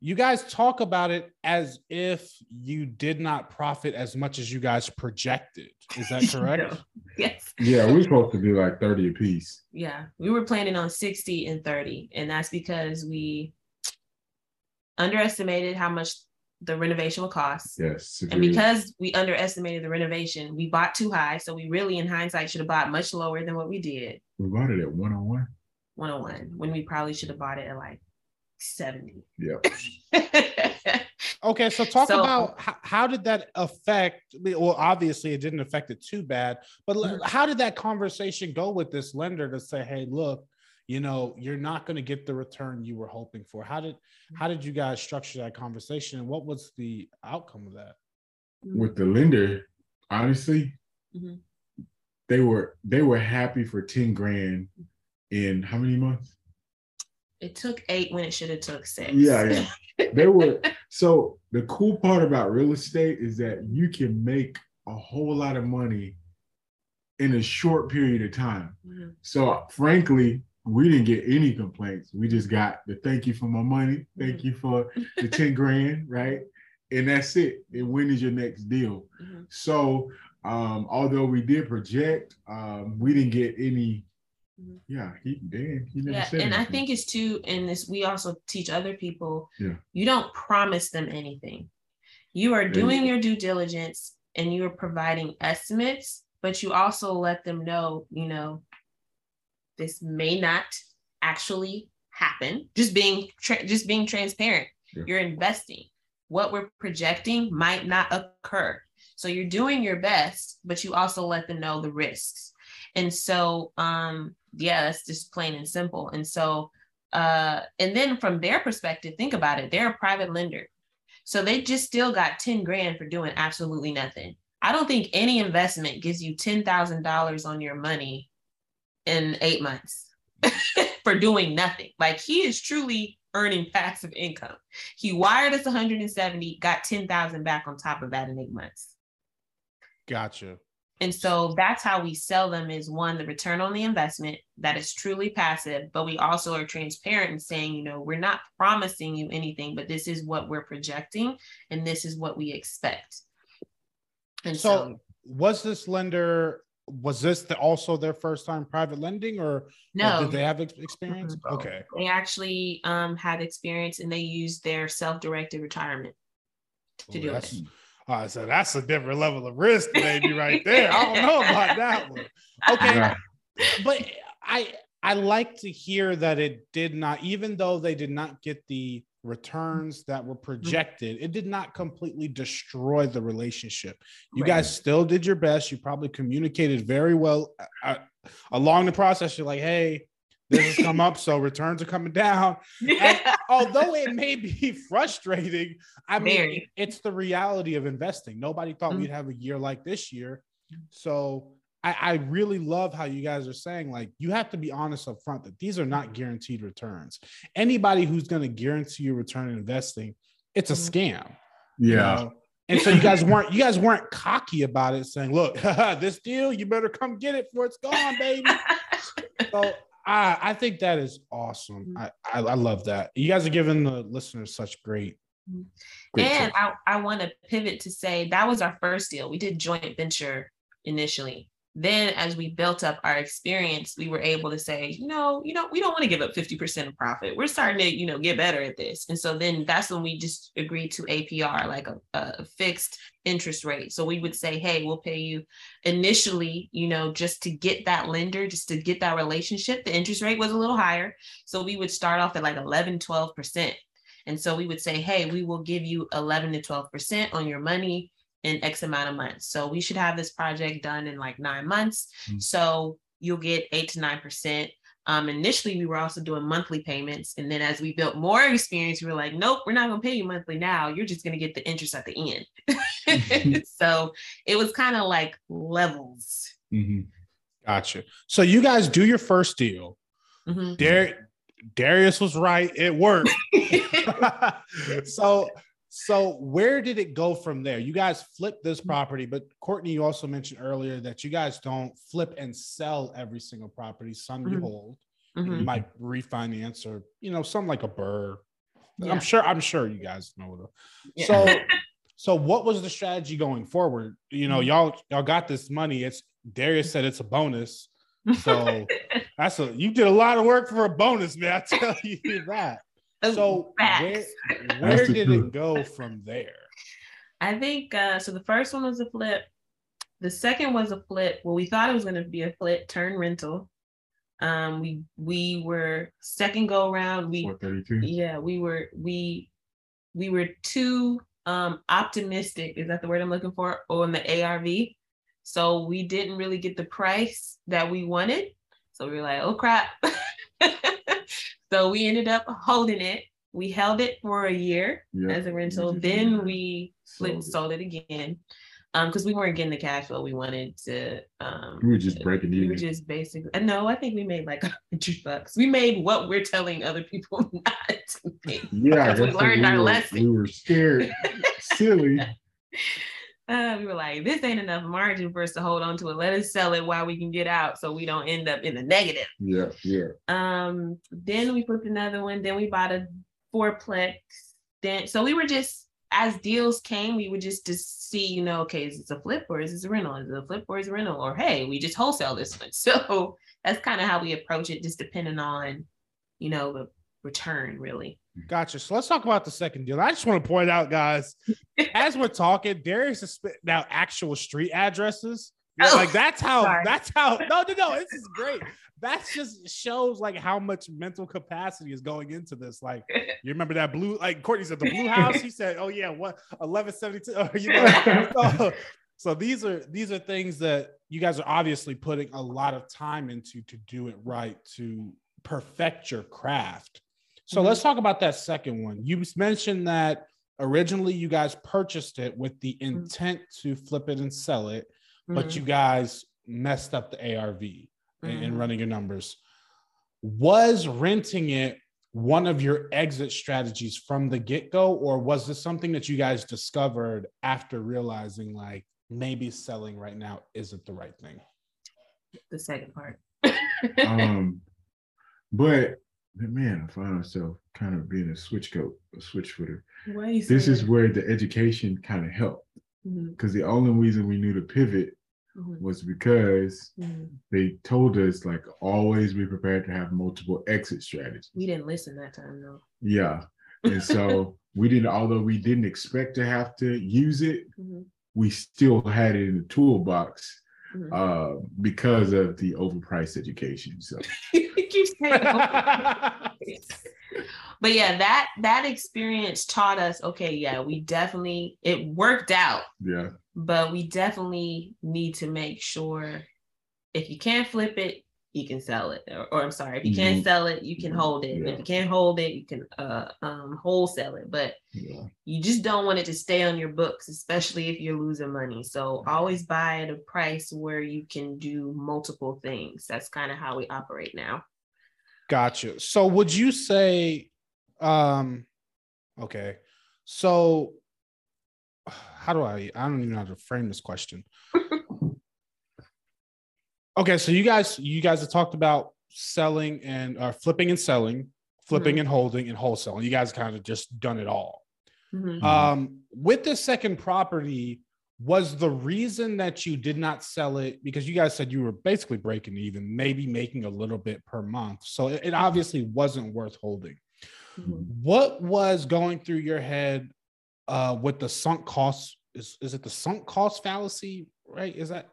you guys talk about it as if you did not profit as much as you guys projected. Is that *laughs* correct? No. Yes. Yeah, we're supposed to do like 30 a piece. Yeah. We were planning on 60 and 30. And that's because we underestimated how much the renovation would cost. Yes. And because we underestimated the renovation, we bought too high. So we really, in hindsight, should have bought much lower than what we did. we bought it at 101. 101 when we probably should have bought it at like 70. Yeah. *laughs* Okay, so talk So- about how, how did that affect? Well, obviously it didn't affect it too bad, but Mhm. how did that conversation go with this lender to say, "Hey, look, you know, you're not going to get the return you were hoping for"? How did how did you guys structure that conversation, and what was the outcome of that? With the lender, honestly, Mhm. they were they were happy for 10 grand in how many months? It took eight when it should have took six. Yeah, yeah. *laughs* They were so the cool part about real estate is that you can make a whole lot of money in a short period of time. Mhm. So frankly, we didn't get any complaints. We just got the thank you for my money, thank you for the 10 grand, right? And that's it. And when is your next deal? Mhm. So um, although we did project, um, we didn't get any. Mhm. Yeah, he Dan, he never Yeah, said and I think it's too, and this we also teach other people. Yeah. You don't promise them anything. You are doing your due diligence and you are providing estimates, but you also let them know, you know, this may not actually happen. Just being tra- just being transparent. Yeah. You're investing. What we're projecting might not occur. So you're doing your best, but you also let them know the risks. And so um yeah, that's just plain and simple. And so uh and then from their perspective, think about it. They're a private lender. So they just still got 10 grand for doing absolutely nothing. I don't think any investment gives you $10,000 on your money in 8 months *laughs* for doing nothing. Like he is truly earning passive income. He wired us 170, got 10,000 back on top of that in 8 months. Gotcha. And so that's how we sell them is one, the return on the investment that is truly passive, but we also are transparent in saying, you know, we're not promising you anything, but this is what we're projecting and this is what we expect. And so, So, was this lender? Was this the, also their first time private lending, or, or did they have ex- experience? Okay, they actually um, had experience and they used their self-directed retirement to do that's- it. Uh, so that's a different level of risk, maybe right there. I don't know about that one. Okay, Yeah. but I I like to hear that it did not, even though they did not get the returns that were projected, it did not completely destroy the relationship. You Right. guys still did your best. You probably communicated very well uh, along the process. You're like, hey, this has come up, so returns are coming down. And *laughs* although it may be *laughs* frustrating, I mean, Very. it's the reality of investing. Nobody thought Mhm. we'd have a year like this year. So I, I really love how you guys are saying, like, you have to be honest up front that these are not guaranteed returns. Anybody who's going to guarantee you return in investing, it's a Mhm. scam. you Yeah. know? And so you guys weren't you guys weren't cocky about it, saying, look, *laughs* this deal, you better come get it before it's gone, baby. So I, I think that is awesome. Mhm. I, I I love that. You guys are giving the listeners such great. Mhm. great and tips. I, I want to pivot to say that was our first deal. We did joint venture initially. Then as we built up our experience, we were able to say, you know, you know, we don't want to give up 50% of profit. We're starting to, you know, get better at this. And so then that's when we just agreed to APR, like a, a fixed interest rate. So we would say, hey, we'll pay you initially, you know, just to get that lender, just to get that relationship. The interest rate was a little higher. So we would start off at like 11, 12%. And so we would say, hey, we will give you 11 to 12% on your money in X amount of months. So we should have this project done in like nine months. Mm. So you'll get eight to 9%. Um, initially, we were also doing monthly payments. And then as we built more experience, we were like, nope, we're not going to pay you monthly now. You're just going to get the interest at the end. *laughs* so it was kind of like levels. Mhm. Gotcha. So you guys do your first deal. Mhm. Dar- Darius was right. It worked. *laughs* *laughs* so so where did it go from there? You guys flipped this property, but Courtney, you also mentioned earlier that you guys don't flip and sell every single property. Some you Mhm. hold, Mhm. you might refinance or you know, some like a BRRRR. Yeah. I'm sure, I'm sure you guys know the Yeah. so *laughs* so what was the strategy going forward? You know, Mhm. y'all y'all got this money. It's Darius said it's a bonus. So *laughs* that's a you did a lot of work for a bonus, man. I tell you that. So where, Facts. *laughs* where That's the did truth. it go from there? I think uh, so. The first one was a flip. The second was a flip. Well, we thought it was going to be a flip turn rental. Um, we we were second go around. We 432. yeah, we were we we were too um optimistic. Is that the word I'm looking for? On the ARV, so we didn't really get the price that we wanted. So we were like, oh crap. *laughs* so we ended up holding it. We held it for a year Yeah. as a rental. Mhm. Then we flipped, Sold sold it again. Um, because we weren't getting the cash flow we wanted to um We were just breaking we were even. just basically uh, no, I think we made like a hundred bucks. We made what we're telling other people *laughs* not to make. Yeah, I because we learned our were, lesson. We were scared, *laughs* silly. Uh, we were like, this ain't enough margin for us to hold on to it. Let us sell it while we can get out so we don't end up in the negative. Yeah, yeah. Um, then we flipped another one. Then we bought a fourplex. Then so we were just as deals came, we would just to see, you know, okay, is this a flip or is this a rental? Is it a flip or is it a rental? Or hey, we just wholesale this one. *laughs* So that's kind of how we approach it, just depending on, you know, the return really. Gotcha. So let's talk about the second deal. I just want to point out, guys, *laughs* as we're talking, Darius is spitting out actual street addresses. *laughs* Oh, like that's how sorry. that's how no no no this is *laughs* great. That just shows like how much mental capacity is going into this. Like you remember that blue, like Courtney said, the blue house. He said, "Oh yeah, what 1172." You know, so, so these are these are things that you guys are obviously putting a lot of time into to do it right to perfect your craft. So Mhm. let's talk about that second one. You mentioned that originally you guys purchased it with the intent to flip it and sell it, but Mhm. you guys messed up the ARV in, in Mhm. running your numbers. Was renting it one of your exit strategies from the get go, or was this something that you guys discovered after realizing like maybe selling right now isn't the right thing? the second part. *laughs* Um, but man, I find myself kind of being a switch coat, a switch footer. This is where the education kind of helped because the only reason we knew to pivot mhm, was because mhm. they told us like always be prepared to have multiple exit strategies. We didn't listen that time though. Yeah. And so *laughs* we didn't, although we didn't expect to have to use it, Mhm, we still had it in the toolbox mhm. uh, because of the overpriced education. So *laughs* you keep saying but yeah that that experience taught us okay yeah we definitely it worked out yeah, but we definitely need to make sure if you can't flip it you can sell it or, or i'm sorry if you can't Mhm. sell it you can Mhm. hold it Yeah. if you can't hold it you can uh um wholesale it but yeah, you just don't want it to stay on your books especially if you're losing money so always buy at a price where you can do multiple things that's kind of how we operate now Gotcha. So would you say um okay. So *sighs* how do I I don't even know how to frame this question. *laughs* okay, so you guys you guys have talked about selling and uh, flipping and selling, flipping Mhm. and holding and wholesaling. You guys kind of just done it all. Mhm. Um, with the second property, was the reason that you did not sell it because you guys said you were basically breaking even, maybe making a little bit per month. So it, it obviously wasn't worth holding. Mhm. What was going through your head uh, with the sunk costs? Is, is it the sunk cost fallacy? Right? Is that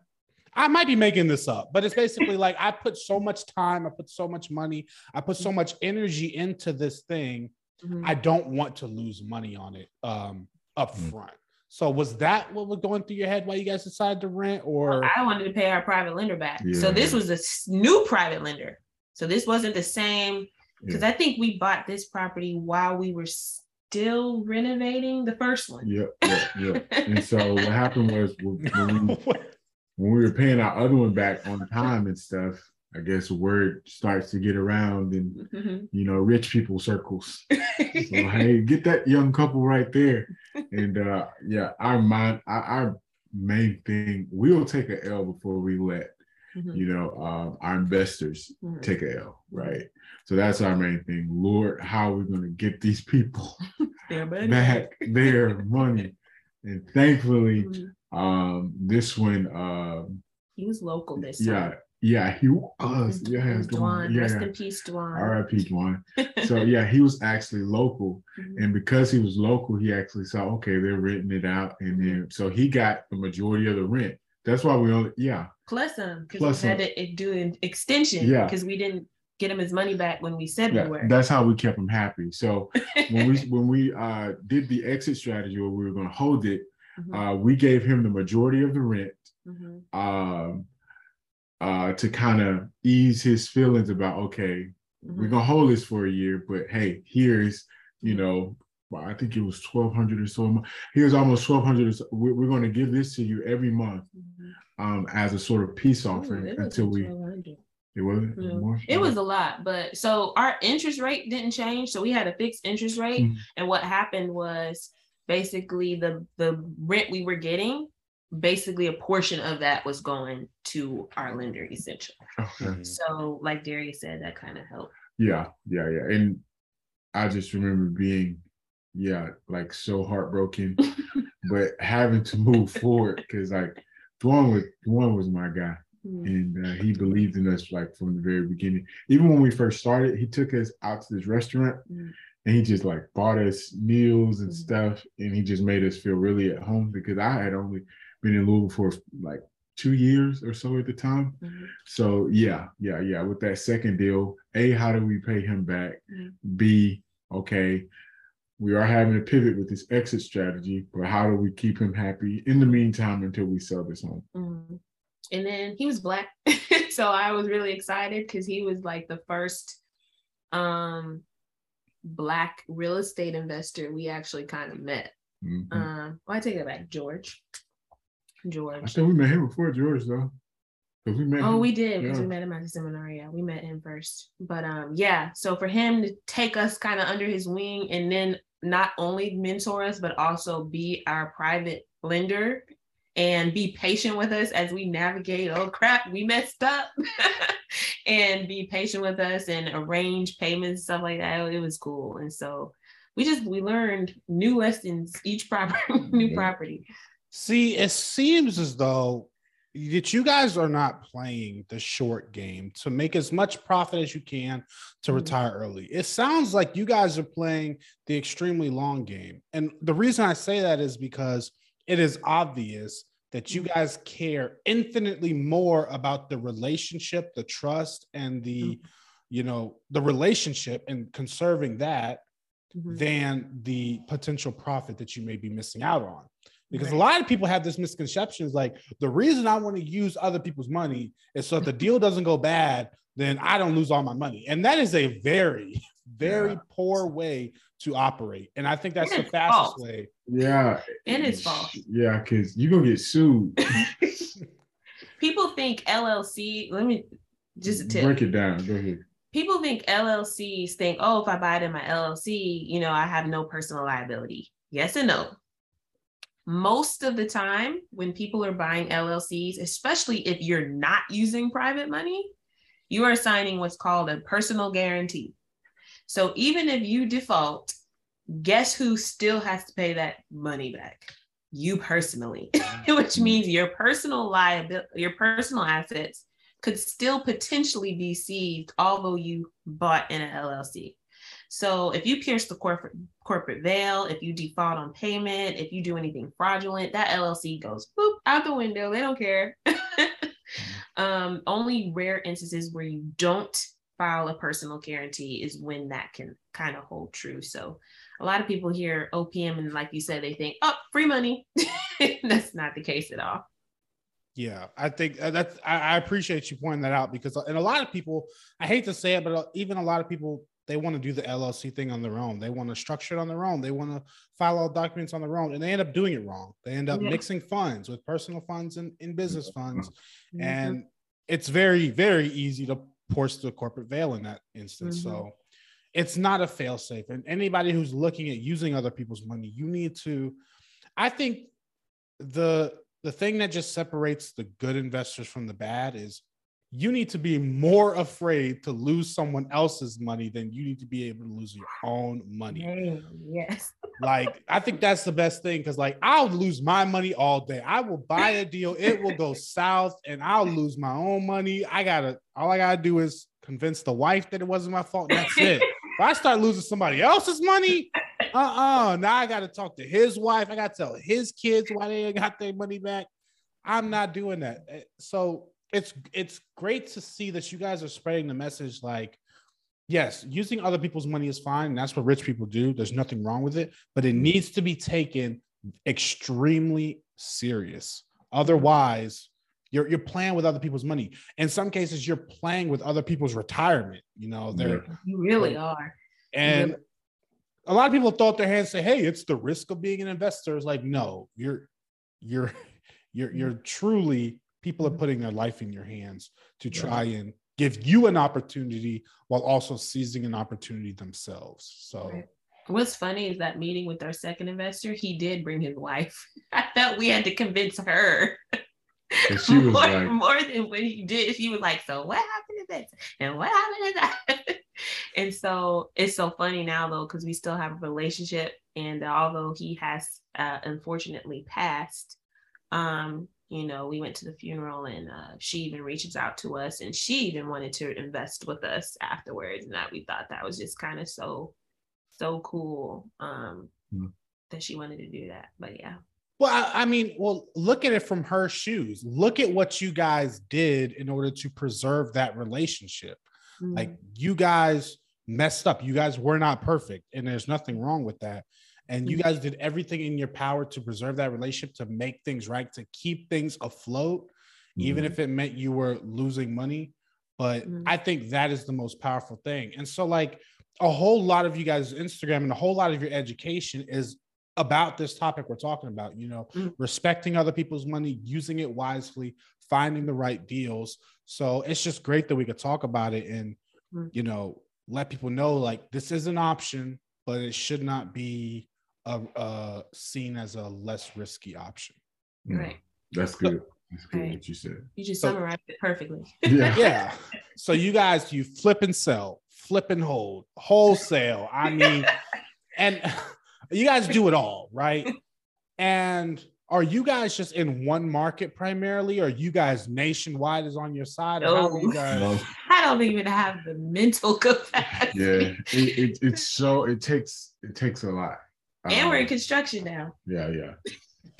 I might be making this up, but it's basically like I put so much time, I put so much money, I put so much energy into this thing. Mhm. I don't want to lose money on it um, up Mm. front. So was that what was going through your head while you guys decided to rent or I wanted to pay our private lender back. So this was a new private lender. So this wasn't the same because I think we bought this property while we were still renovating the first one. Yep, yep, yep. And so what happened was when, *laughs* when we, when we were paying our other one back on time and stuff, I guess word starts to get around in Mhm. you know rich people circles. *laughs* So hey, get that young couple right there. And uh yeah, our mind, our, our main thing, we'll take a L before we let Mhm. you know um, our investors Mhm. take a L, right? So that's our main thing. Lord, how are we going to get these people *laughs* Their back their money? And thankfully, Mhm. Um, this one, um, He was local this yeah, time. yeah, he was, yeah, Dwan. yeah, Rest in peace, Dwan. R.I.P. Dwan. So *laughs* yeah, he was actually local, Mhm. and because he was local, he actually saw okay, they're renting it out, and then so he got the majority of the rent. That's why we only, yeah, Plus some because we had to uh, do an extension Yeah. because we didn't get him his money back when we said yeah, we were. that's how we kept him happy. So when we *laughs* when we uh did the exit strategy where we were going to hold it, Mhm. uh, we gave him the majority of the rent Mhm. um, uh, to kind of ease his feelings about okay, we're Mhm. gonna hold this for a year, but hey, here's you Mhm. know, I think it was twelve hundred or so. Here's almost twelve hundred. We're, we're going to give this to you every month Mhm. um, as a sort of peace offering it until we. It wasn't Yeah. more. It was a lot, but so our interest rate didn't change. So we had a fixed interest rate. Mhm. And what happened was basically the the rent we were getting, basically a portion of that was going to our lender essentially. Okay. So like Darius said, that kind of helped. Yeah, yeah, yeah. And I just remember being, yeah, like so heartbroken, *laughs* but having to move forward because like Dwan was Dwan was my guy. Mhm. and uh, he believed in us like from the very beginning. Even when we first started, he took us out to this restaurant Mhm. And he just like bought us meals and Mhm. stuff, and he just made us feel really at home because I had only been in Louisville for like two years or so at the time. Mhm. So yeah, yeah, yeah. With that second deal, a how do we pay him back? Mhm. B okay. We are having to pivot with this exit strategy, but how do we keep him happy in the meantime until we sell this home? Mhm. And then he was black. *laughs* so I was really excited because he was like the first um black real estate investor we actually kind of met. Mhm. Um, well, I take that back, George. George. I think we met him before George though. We met Oh, him. we did because we met him at the seminar. Yeah, we met him first. But um, yeah. So for him to take us kind of under his wing and then not only mentor us but also be our private lender and be patient with us as we navigate. Oh crap, we messed up, *laughs* and be patient with us and arrange payments stuff like that. It was cool, and so we just we learned new lessons each property, *laughs* new property. See, it seems as though that you guys are not playing the short game to make as much profit as you can to Mhm. retire early. It sounds like you guys are playing the extremely long game. And the reason I say that is because it is obvious that you guys care infinitely more about the relationship, the trust, and the, you know, the relationship and conserving that Mhm. than the potential profit that you may be missing out on. Because a lot of people have this misconception is like the reason I want to use other people's money is so if the *laughs* deal doesn't go bad, then I don't lose all my money. And that is a very, very Yeah. poor way to operate. And I think that's the fastest false. way. Yeah. And it's false. Yeah, because you're gonna get sued. *laughs* *laughs* people think LLC. Let me just tip. Break it down. Go ahead. People think LLCs think, oh, if I buy it in my LLC, you know, I have no personal liability. Yes and no. Most of the time, when people are buying LLCs, especially if you're not using private money, you are signing what's called a personal guarantee. So even if you default, guess who still has to pay that money back? You personally, *laughs* which means your personal liability, your personal assets could still potentially be seized, although you bought in an LLC. So if you pierce the corporate corporate veil, if you default on payment, if you do anything fraudulent, that LLC goes boop out the window. They don't care. *laughs* um, only rare instances where you don't file a personal guarantee is when that can kind of hold true. So a lot of people hear OPM and like you said, they think, oh, free money. *laughs* That's not the case at all. Yeah, I think uh, that's I, I, appreciate you pointing that out because and a lot of people, I hate to say it, but uh, even a lot of people they want to do the LLC thing on their own. They want to structure it on their own. They want to file all documents on their own, and they end up doing it wrong. They end up yeah. mixing funds with personal funds and in business funds, mm-hmm. and it's very very easy to pierce the corporate veil in that instance. Mm-hmm. So it's not a fail safe. And anybody who's looking at using other people's money, you need to. I think the the thing that just separates the good investors from the bad is you need to be more afraid to lose someone else's money than you need to be able to lose your own money. yes. like I think that's the best thing because like I'll lose my money all day. I will buy a deal, it will go south, and I'll lose my own money. I gotta all I gotta do is convince the wife that it wasn't my fault. that's it. *laughs* if I start losing somebody else's money, uh-uh. Now I gotta talk to his wife. I gotta tell his kids why they got their money back. I'm not doing that. Eh, so it's it's great to see that you guys are spreading the message like yes using other people's money is fine that's what rich people do there's nothing wrong with it but it mm-hmm. needs to be taken extremely serious otherwise you're, you're playing with other people's money in some cases you're playing with other people's retirement you know they're you really are and really. a lot of people thought their hands say hey it's the risk of being an investor it's like no you're you're *laughs* you're you're truly people are mm-hmm. putting their life in your hands to try right. and give you an opportunity while also seizing an opportunity themselves. So right. What's funny is that meeting with our second investor, he did bring his wife. *laughs* I felt we had to convince her. *laughs* she was more, like, more than what he did. She was like, So what happened to this? And what happened to that? *laughs* and so it's so funny now though, because we still have a relationship. And although he has uh, unfortunately passed, um, you know, we went to the funeral and uh, she even reaches out to us and she even wanted to invest with us afterwards. And that we thought that was just kind of so, so cool um, mm. that she wanted to do that. But yeah. Well, I, I mean, well, look at it from her shoes. Look at what you guys did in order to preserve that relationship. Mm. Like you guys messed up. You guys were not perfect, and there's nothing wrong with that and you mm-hmm. guys did everything in your power to preserve that relationship to make things right to keep things afloat mm-hmm. even if it meant you were losing money but mm-hmm. i think that is the most powerful thing and so like a whole lot of you guys instagram and a whole lot of your education is about this topic we're talking about you know mm-hmm. respecting other people's money using it wisely finding the right deals so it's just great that we could talk about it and mm-hmm. you know let people know like this is an option but it should not be a, uh, seen as a less risky option. Right. That's good. That's good right. what you said. You just so, summarized it perfectly. Yeah. *laughs* yeah. So you guys, you flip and sell, flip and hold, wholesale. I mean, and *laughs* you guys do it all, right? And are you guys just in one market primarily, or you guys nationwide is on your side? No. Guys... no. I don't even have the mental capacity. Yeah, it, *laughs* it, it's so it takes it takes a lot and um, we're in um, construction now. Yeah, yeah. *laughs*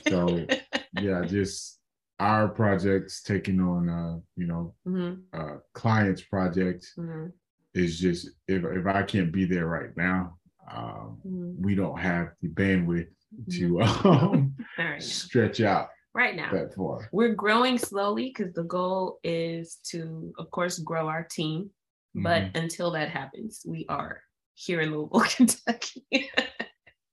So yeah, just our projects taking on uh, you know, mm-hmm. uh clients projects mm-hmm. is just if if I can't be there right now, um, mm-hmm. we don't have the bandwidth to um, right *laughs* stretch out right now that far. We're growing slowly because the goal is to, of course, grow our team. But mm-hmm. until that happens, we are here in Louisville, *laughs* Kentucky.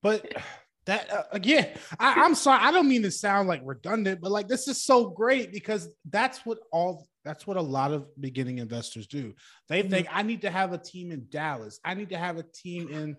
But *sighs* that uh, again, I, I'm sorry, I don't mean to sound like redundant, but like this is so great because that's what all that's what a lot of beginning investors do. They mm-hmm. think I need to have a team in Dallas, I need to have a team in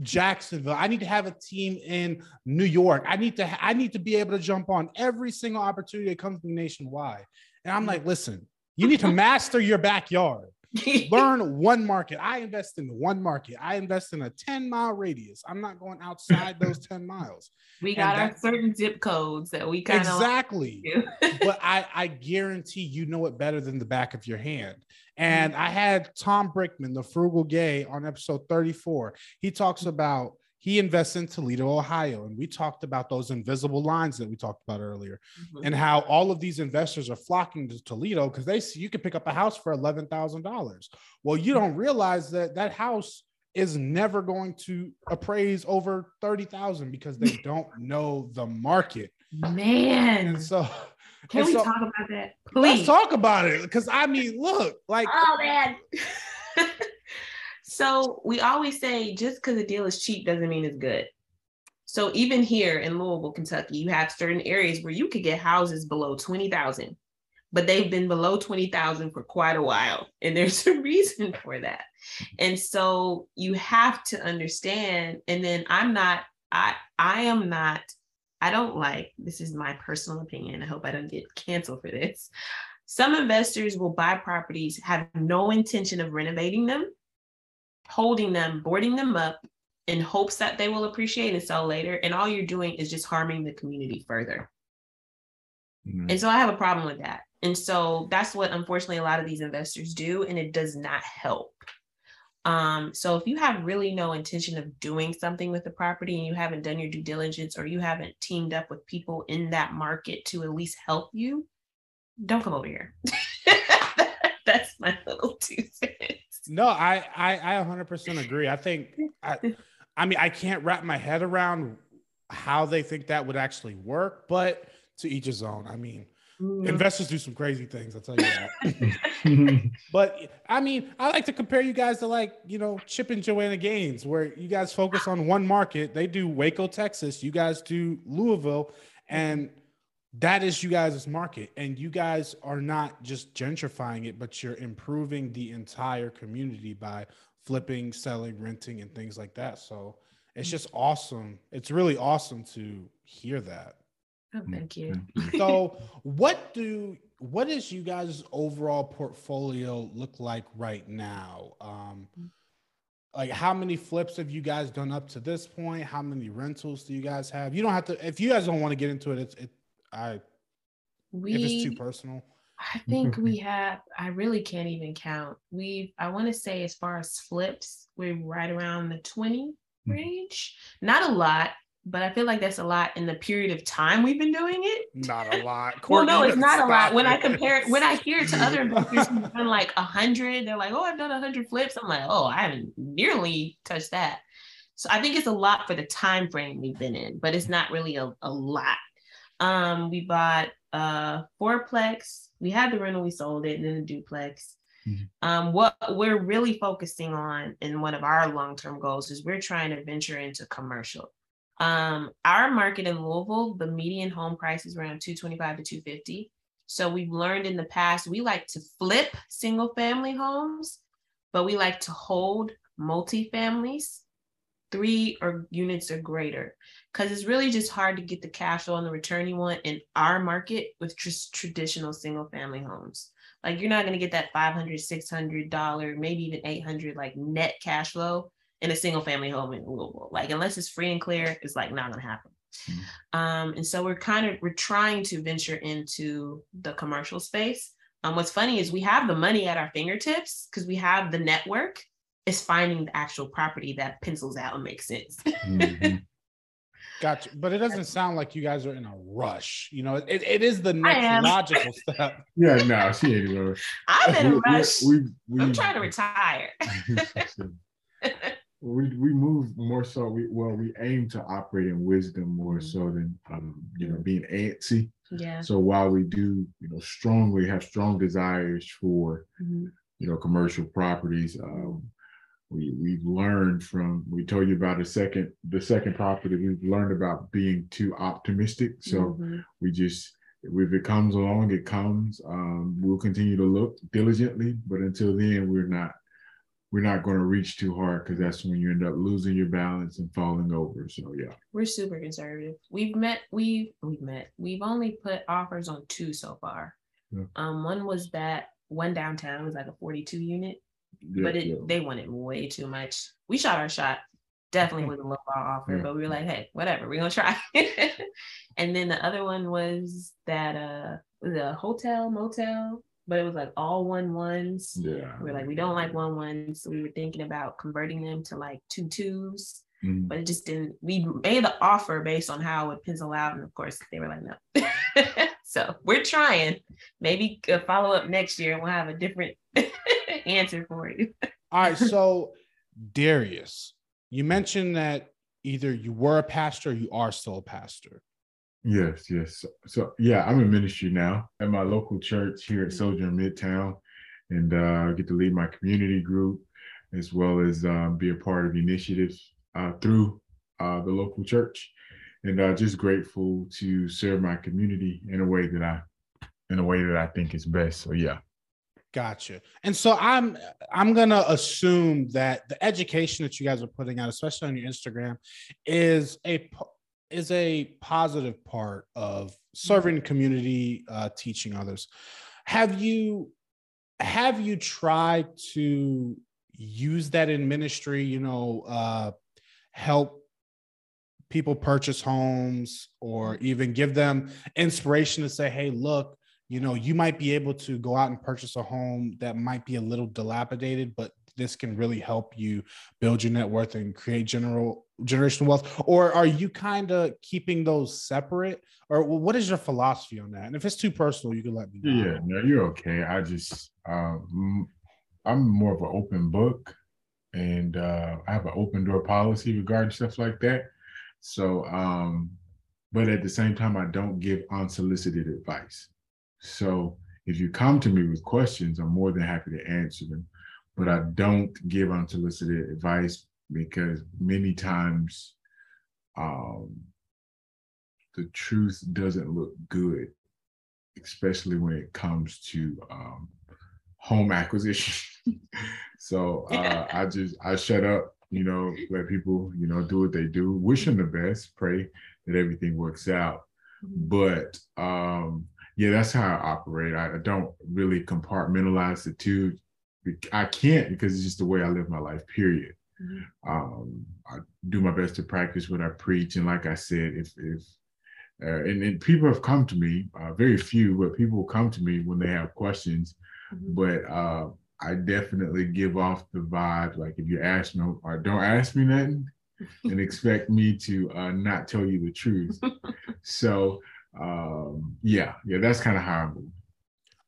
Jacksonville. I need to have a team in New York. I need to ha- I need to be able to jump on every single opportunity that comes to me nationwide. And I'm like, listen, you need to *laughs* master your backyard. *laughs* Learn one market. I invest in one market. I invest in a 10 mile radius. I'm not going outside those *laughs* 10 miles. We got our certain zip codes that we kind of exactly. Like but I, I guarantee you know it better than the back of your hand. And mm-hmm. I had Tom Brickman, the frugal gay, on episode 34. He talks about he invests in Toledo, Ohio. And we talked about those invisible lines that we talked about earlier mm-hmm. and how all of these investors are flocking to Toledo because they see you can pick up a house for $11,000. Well, you don't realize that that house is never going to appraise over 30,000 because they *laughs* don't know the market. Man. And so can we so, talk about that? Please. Let's talk about it. Because I mean, look, like oh man. *laughs* So we always say just because a deal is cheap doesn't mean it's good. So even here in Louisville, Kentucky, you have certain areas where you could get houses below 20,000, but they've been below 20,000 for quite a while. And there's a reason for that. And so you have to understand. And then I'm not, I, I am not, I don't like, this is my personal opinion. I hope I don't get canceled for this. Some investors will buy properties, have no intention of renovating them holding them, boarding them up in hopes that they will appreciate and sell later. And all you're doing is just harming the community further. Mm-hmm. And so I have a problem with that. And so that's what unfortunately a lot of these investors do, and it does not help. Um, so if you have really no intention of doing something with the property and you haven't done your due diligence or you haven't teamed up with people in that market to at least help you, don't come over here. *laughs* that's my little two cents. No, I I I 100% agree. I think I I mean I can't wrap my head around how they think that would actually work, but to each his own. I mean. Mm. investors do some crazy things, I'll tell you that. *laughs* but I mean, I like to compare you guys to like, you know, Chip and Joanna Gaines, where you guys focus on one market. They do Waco, Texas, you guys do Louisville, and that is you guys' market and you guys are not just gentrifying it but you're improving the entire community by flipping selling renting and things like that so it's just awesome it's really awesome to hear that oh, thank you so *laughs* what do what does you guys overall portfolio look like right now um like how many flips have you guys done up to this point how many rentals do you guys have you don't have to if you guys don't want to get into it it's it, I we if it's too personal. I think we *laughs* have I really can't even count. We've I want to say as far as flips, we're right around the 20 hmm. range. Not a lot, but I feel like that's a lot in the period of time we've been doing it. Not a lot. *laughs* well, no, it's not a lot. When I compare it, when I hear it to other investors who've *laughs* done like a hundred, they're like, "Oh, I've done a hundred flips." I'm like, "Oh, I haven't nearly touched that." So I think it's a lot for the time frame we've been in, but it's not really a, a lot um, we bought a fourplex. We had the rental, we sold it, and then the duplex. Mm-hmm. Um, what we're really focusing on in one of our long-term goals is we're trying to venture into commercial. Um, our market in Louisville, the median home price is around 225 to 250. So we've learned in the past we like to flip single family homes, but we like to hold multi-families, three or units or greater because it's really just hard to get the cash flow and the return you want in our market with just traditional single family homes. Like you're not going to get that 500 $600, maybe even 800 like net cash flow in a single family home in Louisville. Like unless it's free and clear, it's like not going to happen. Mm-hmm. Um, and so we're kind of we're trying to venture into the commercial space. Um, what's funny is we have the money at our fingertips because we have the network. Is finding the actual property that pencils out and makes sense. *laughs* mm-hmm. Gotcha. But it doesn't sound like you guys are in a rush. You know, it, it is the next logical *laughs* step. Yeah, no, she ain't in a rush. I'm in a rush. We, we, I'm trying to retire. *laughs* we we move more so. We well, we aim to operate in wisdom more mm-hmm. so than um, you know being antsy. Yeah. So while we do, you know, strongly have strong desires for, mm-hmm. you know, commercial properties, um, we we've learned from we told you about the second the second property we've learned about being too optimistic so mm-hmm. we just if it comes along it comes um, we'll continue to look diligently but until then we're not we're not going to reach too hard because that's when you end up losing your balance and falling over so yeah we're super conservative we've met we've we've met we've only put offers on two so far yeah. um one was that one downtown was like a 42 unit, yeah, but it, yeah. they wanted way too much. We shot our shot. Definitely *laughs* was a low ball offer, but we were like, hey, whatever, we're gonna try. *laughs* and then the other one was that uh the hotel motel, but it was like all one ones. Yeah. We are like, we don't like one ones. So we were thinking about converting them to like two twos. Mm-hmm. But it just didn't. We made the offer based on how it would pencil out, and of course they were like, no. *laughs* so we're trying. Maybe a follow up next year, and we'll have a different *laughs* answer for you. All right. So *laughs* Darius, you mentioned that either you were a pastor or you are still a pastor. Yes, yes. So, yeah, I'm in ministry now at my local church here at Sojourn Midtown, and uh, I get to lead my community group as well as uh, be a part of initiatives uh, through uh, the local church, and uh, just grateful to serve my community in a way that I, in a way that I think is best. So yeah. Gotcha. And so I'm I'm gonna assume that the education that you guys are putting out, especially on your Instagram, is a is a positive part of serving community, uh, teaching others. Have you have you tried to use that in ministry? You know, uh, help people purchase homes, or even give them inspiration to say, "Hey, look." You know, you might be able to go out and purchase a home that might be a little dilapidated, but this can really help you build your net worth and create general generational wealth? Or are you kind of keeping those separate? Or what is your philosophy on that? And if it's too personal you can let me know. Yeah no you're okay. I just um i'm more of an open book and uh i have an open door policy regarding stuff like that. So um but at the same time i don't give unsolicited advice. So if you come to me with questions i'm more than happy to answer them but I don't give unsolicited advice because many times um, the truth doesn't look good, especially when it comes to um, home *laughs* acquisition. so uh, I just I shut up, you know, let people you know do what they do, wish them the best, pray that everything works out. Mm-hmm. But um, yeah, that's how I operate. I, I don't really compartmentalize the two I can't because it's just the way I live my life, period. Mm-hmm. Um, I do my best to practice what I preach. And like I said, if, if, uh, and, and people have come to me, uh, very few, but people come to me when they have questions. Mm-hmm. But uh, I definitely give off the vibe like if you ask me or don't ask me nothing *laughs* and expect me to uh, not tell you the truth. *laughs* so um, yeah, yeah, that's kind of how I move.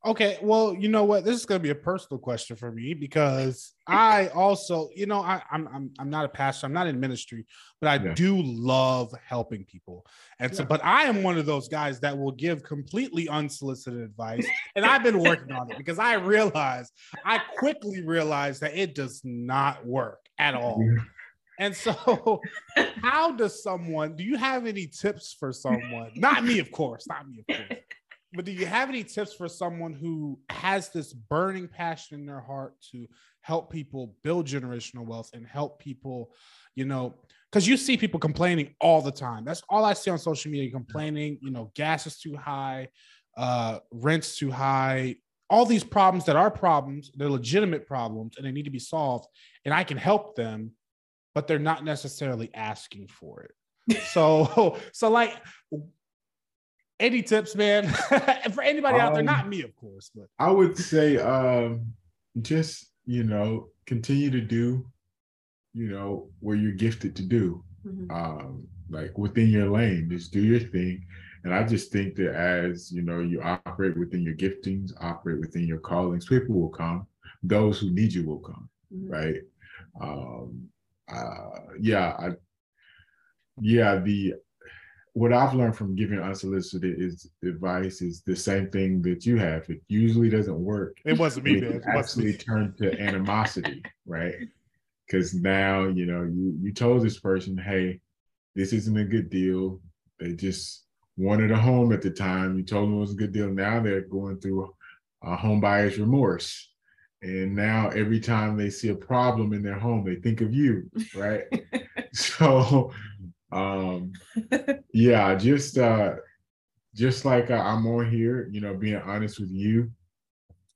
Okay, well, you know what? This is going to be a personal question for me because I also, you know, I, am I'm I'm not a pastor, I'm not in ministry, but I yeah. do love helping people, and yeah. so, but I am one of those guys that will give completely unsolicited advice, and I've been working on it because I realize, I quickly realized that it does not work at all. And so, how does someone? Do you have any tips for someone? Not me, of course. Not me, of course but do you have any tips for someone who has this burning passion in their heart to help people build generational wealth and help people, you know, because you see people complaining all the time. That's all I see on social media complaining, you know, gas is too high, uh, rent's too high, all these problems that are problems, they're legitimate problems and they need to be solved. And I can help them, but they're not necessarily asking for it. *laughs* so, *laughs* so like any tips, man? *laughs* for anybody out there, um, not me, of course, but I would say um just you know continue to do you know what you're gifted to do mm-hmm. um like within your lane just do your thing and i just think that as you know you operate within your giftings operate within your callings people will come those who need you will come mm-hmm. right um uh yeah i yeah the what I've learned from giving unsolicited is advice is the same thing that you have. It usually doesn't work. It wasn't me, man. It actually turn to animosity, right? Because now you know you you told this person, hey, this isn't a good deal. They just wanted a home at the time. You told them it was a good deal. Now they're going through a home buyer's remorse. And now every time they see a problem in their home, they think of you, right? *laughs* so um, *laughs* yeah, just uh, just like uh, I'm on here, you know, being honest with you,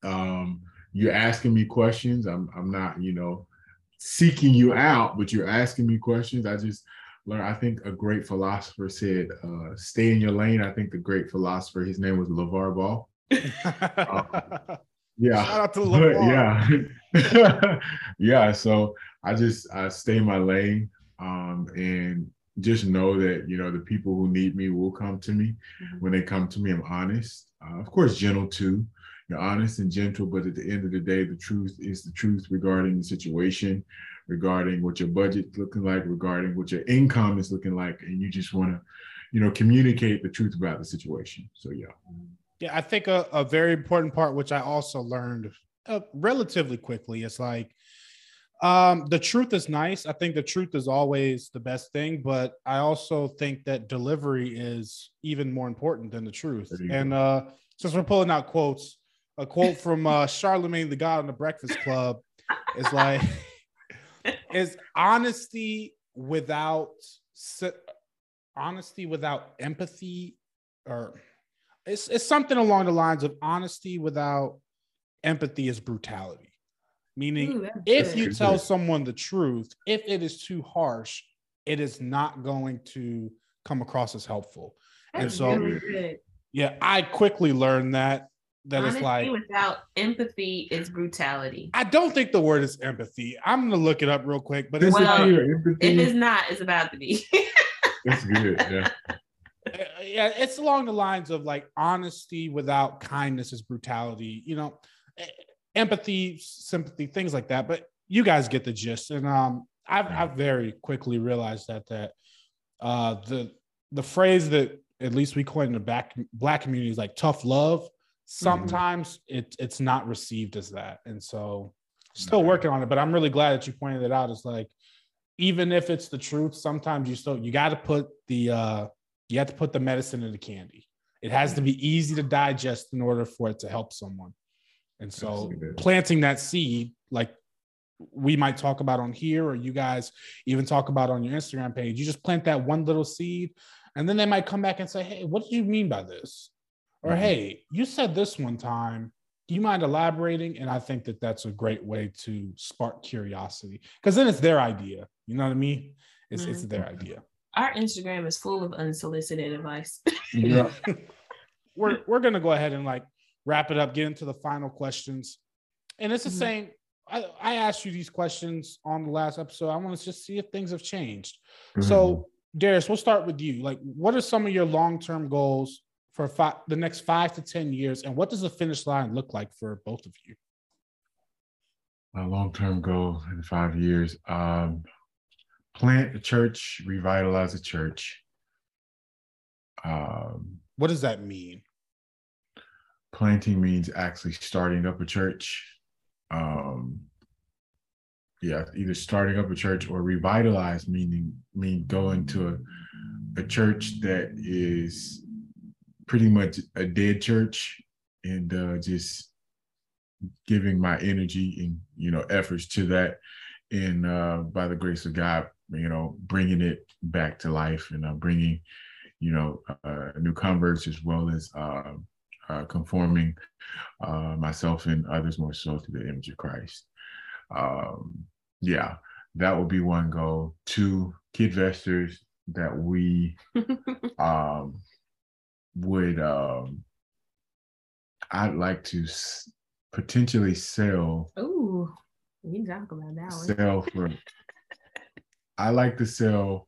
Um, you're asking me questions. I'm I'm not, you know, seeking you out, but you're asking me questions. I just learned. I think a great philosopher said, uh, "Stay in your lane." I think the great philosopher, his name was LeVar Ball. uh, *laughs* yeah, shout out to *laughs* LeVar. yeah, yeah. So I just I stay in my lane, um, and just know that you know the people who need me will come to me. Mm-hmm. When they come to me, I'm honest. Uh, of course, gentle too. You're honest and gentle, but at the end of the day, the truth is the truth regarding the situation, regarding what your budget's looking like, regarding what your income is looking like, and you just want to, you know, communicate the truth about the situation. So yeah. Yeah, I think a, a very important part, which I also learned uh, relatively quickly, is like um, the truth is nice. I think the truth is always the best thing, but I also think that delivery is even more important than the truth. And uh, since we're pulling out quotes, a quote from uh, Charlemagne the God on the Breakfast Club is like, *laughs* is honesty without honesty without empathy, or it's it's something along the lines of honesty without empathy is brutality. Meaning, Ooh, if you tell someone the truth, if it is too harsh, it is not going to come across as helpful. That's and so, really yeah, I quickly learned that that Honesty it's like without empathy is brutality. I don't think the word is empathy. I'm gonna look it up real quick, but it's well, if it's not, it's about to be. *laughs* That's good. Yeah. Uh, yeah, it's along the lines of like honesty without kindness is brutality. You know, empathy, sympathy, things like that. But you guys get the gist. And um, I've, I've very quickly realized that that uh, the the phrase that at least we coined in the back black community is like tough love. Sometimes mm-hmm. it, it's not received as that, and so still working on it. But I'm really glad that you pointed it out. It's like even if it's the truth, sometimes you still you got to put the uh, you have to put the medicine in the candy. It has to be easy to digest in order for it to help someone. And so planting that seed, like we might talk about on here, or you guys even talk about on your Instagram page, you just plant that one little seed, and then they might come back and say, Hey, what did you mean by this? Or, mm-hmm. Hey, you said this one time. Do you mind elaborating? And I think that that's a great way to spark curiosity because then it's their idea. You know what I mean? It's, mm-hmm. it's their idea. Our Instagram is full of unsolicited advice. yeah. *laughs* we're, we're going to go ahead and like wrap it up, get into the final questions. And it's the mm-hmm. same. I, I, asked you these questions on the last episode. I want to just see if things have changed. Mm-hmm. So, Darius, we'll start with you. Like, what are some of your long term goals for five, the next five to 10 years? And what does the finish line look like for both of you? My long term goal in five years um, plant a church, revitalize a church. Um, what does that mean? Planting means actually starting up a church. Um, yeah, either starting up a church or revitalize, meaning mean going to a, a church that is pretty much a dead church and uh, just giving my energy and you know efforts to that and uh, by the grace of god you know bringing it back to life and uh, bringing you know uh, new converts as well as uh, uh, conforming uh, myself and others more so to the image of Christ. Um, yeah, that would be one goal. Two, Kidvestors that we *laughs* um, would, um, I'd like to s- potentially sell. Ooh, we talk about that one. Sell for. *laughs* I like to sell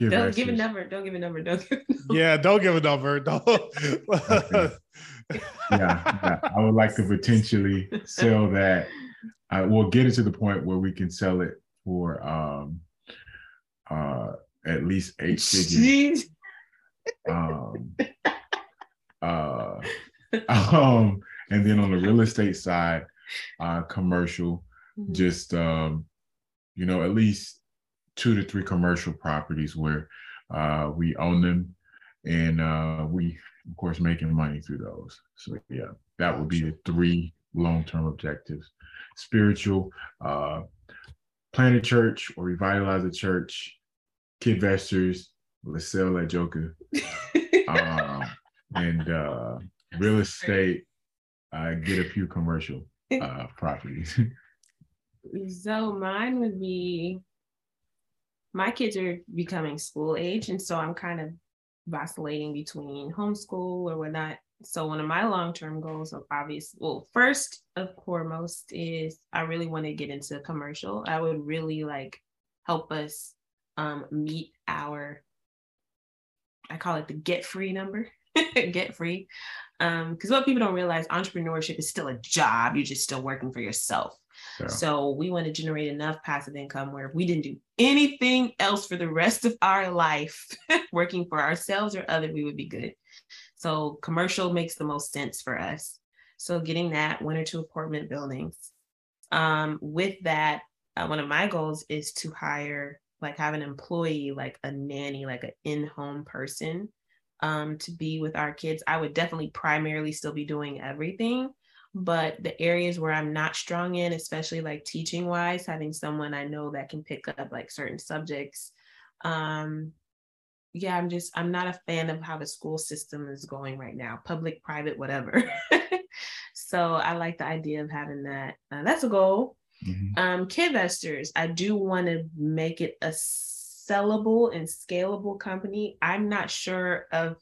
Give don't give a number. Don't give a number. Don't. Give a number. *laughs* Yeah, don't give a number. *laughs* Don't. okay. *laughs* yeah, yeah, I would like to potentially sell that. I will get it to the point where we can sell it for um uh at least eight figures. um, uh, um, and then on the real estate side, uh, commercial, mm-hmm. just um, you know, at least two to three commercial properties where uh, we own them. And uh, we of course making money through those. So yeah that would be the three long-term objectives. Spiritual uh plant a church or revitalize a church. Kid kidvestors let's sell that joker. *laughs* Um, and uh real estate uh, get a few commercial *laughs* uh, properties. *laughs* so mine would be my kids are becoming school age, and so I'm kind of vacillating between homeschool or whatnot. So one of my long-term goals of obvious, well, first of foremost is I really want to get into commercial. I would really like help us um, meet our, I call it the get free number, *laughs* get free. Because um, what people don't realize, entrepreneurship is still a job. You're just still working for yourself. So we want to generate enough passive income where if we didn't do anything else for the rest of our life, *laughs* working for ourselves or other, we would be good. So commercial makes the most sense for us. So getting that one or two apartment buildings. Um, with that, uh, one of my goals is to hire, like have an employee, like a nanny, like an in-home person um, to be with our kids. I would definitely primarily still be doing everything, but the areas where I'm not strong in, especially like teaching wise, having someone I know that can pick up like certain subjects. Um, yeah, I'm just, I'm not a fan of how the school system is going right now, public, private, whatever. *laughs* so I like the idea of having that. Uh, that's a goal. Mm-hmm. Um, Kidvestors, I do want to make it a sellable and scalable company. I'm not sure of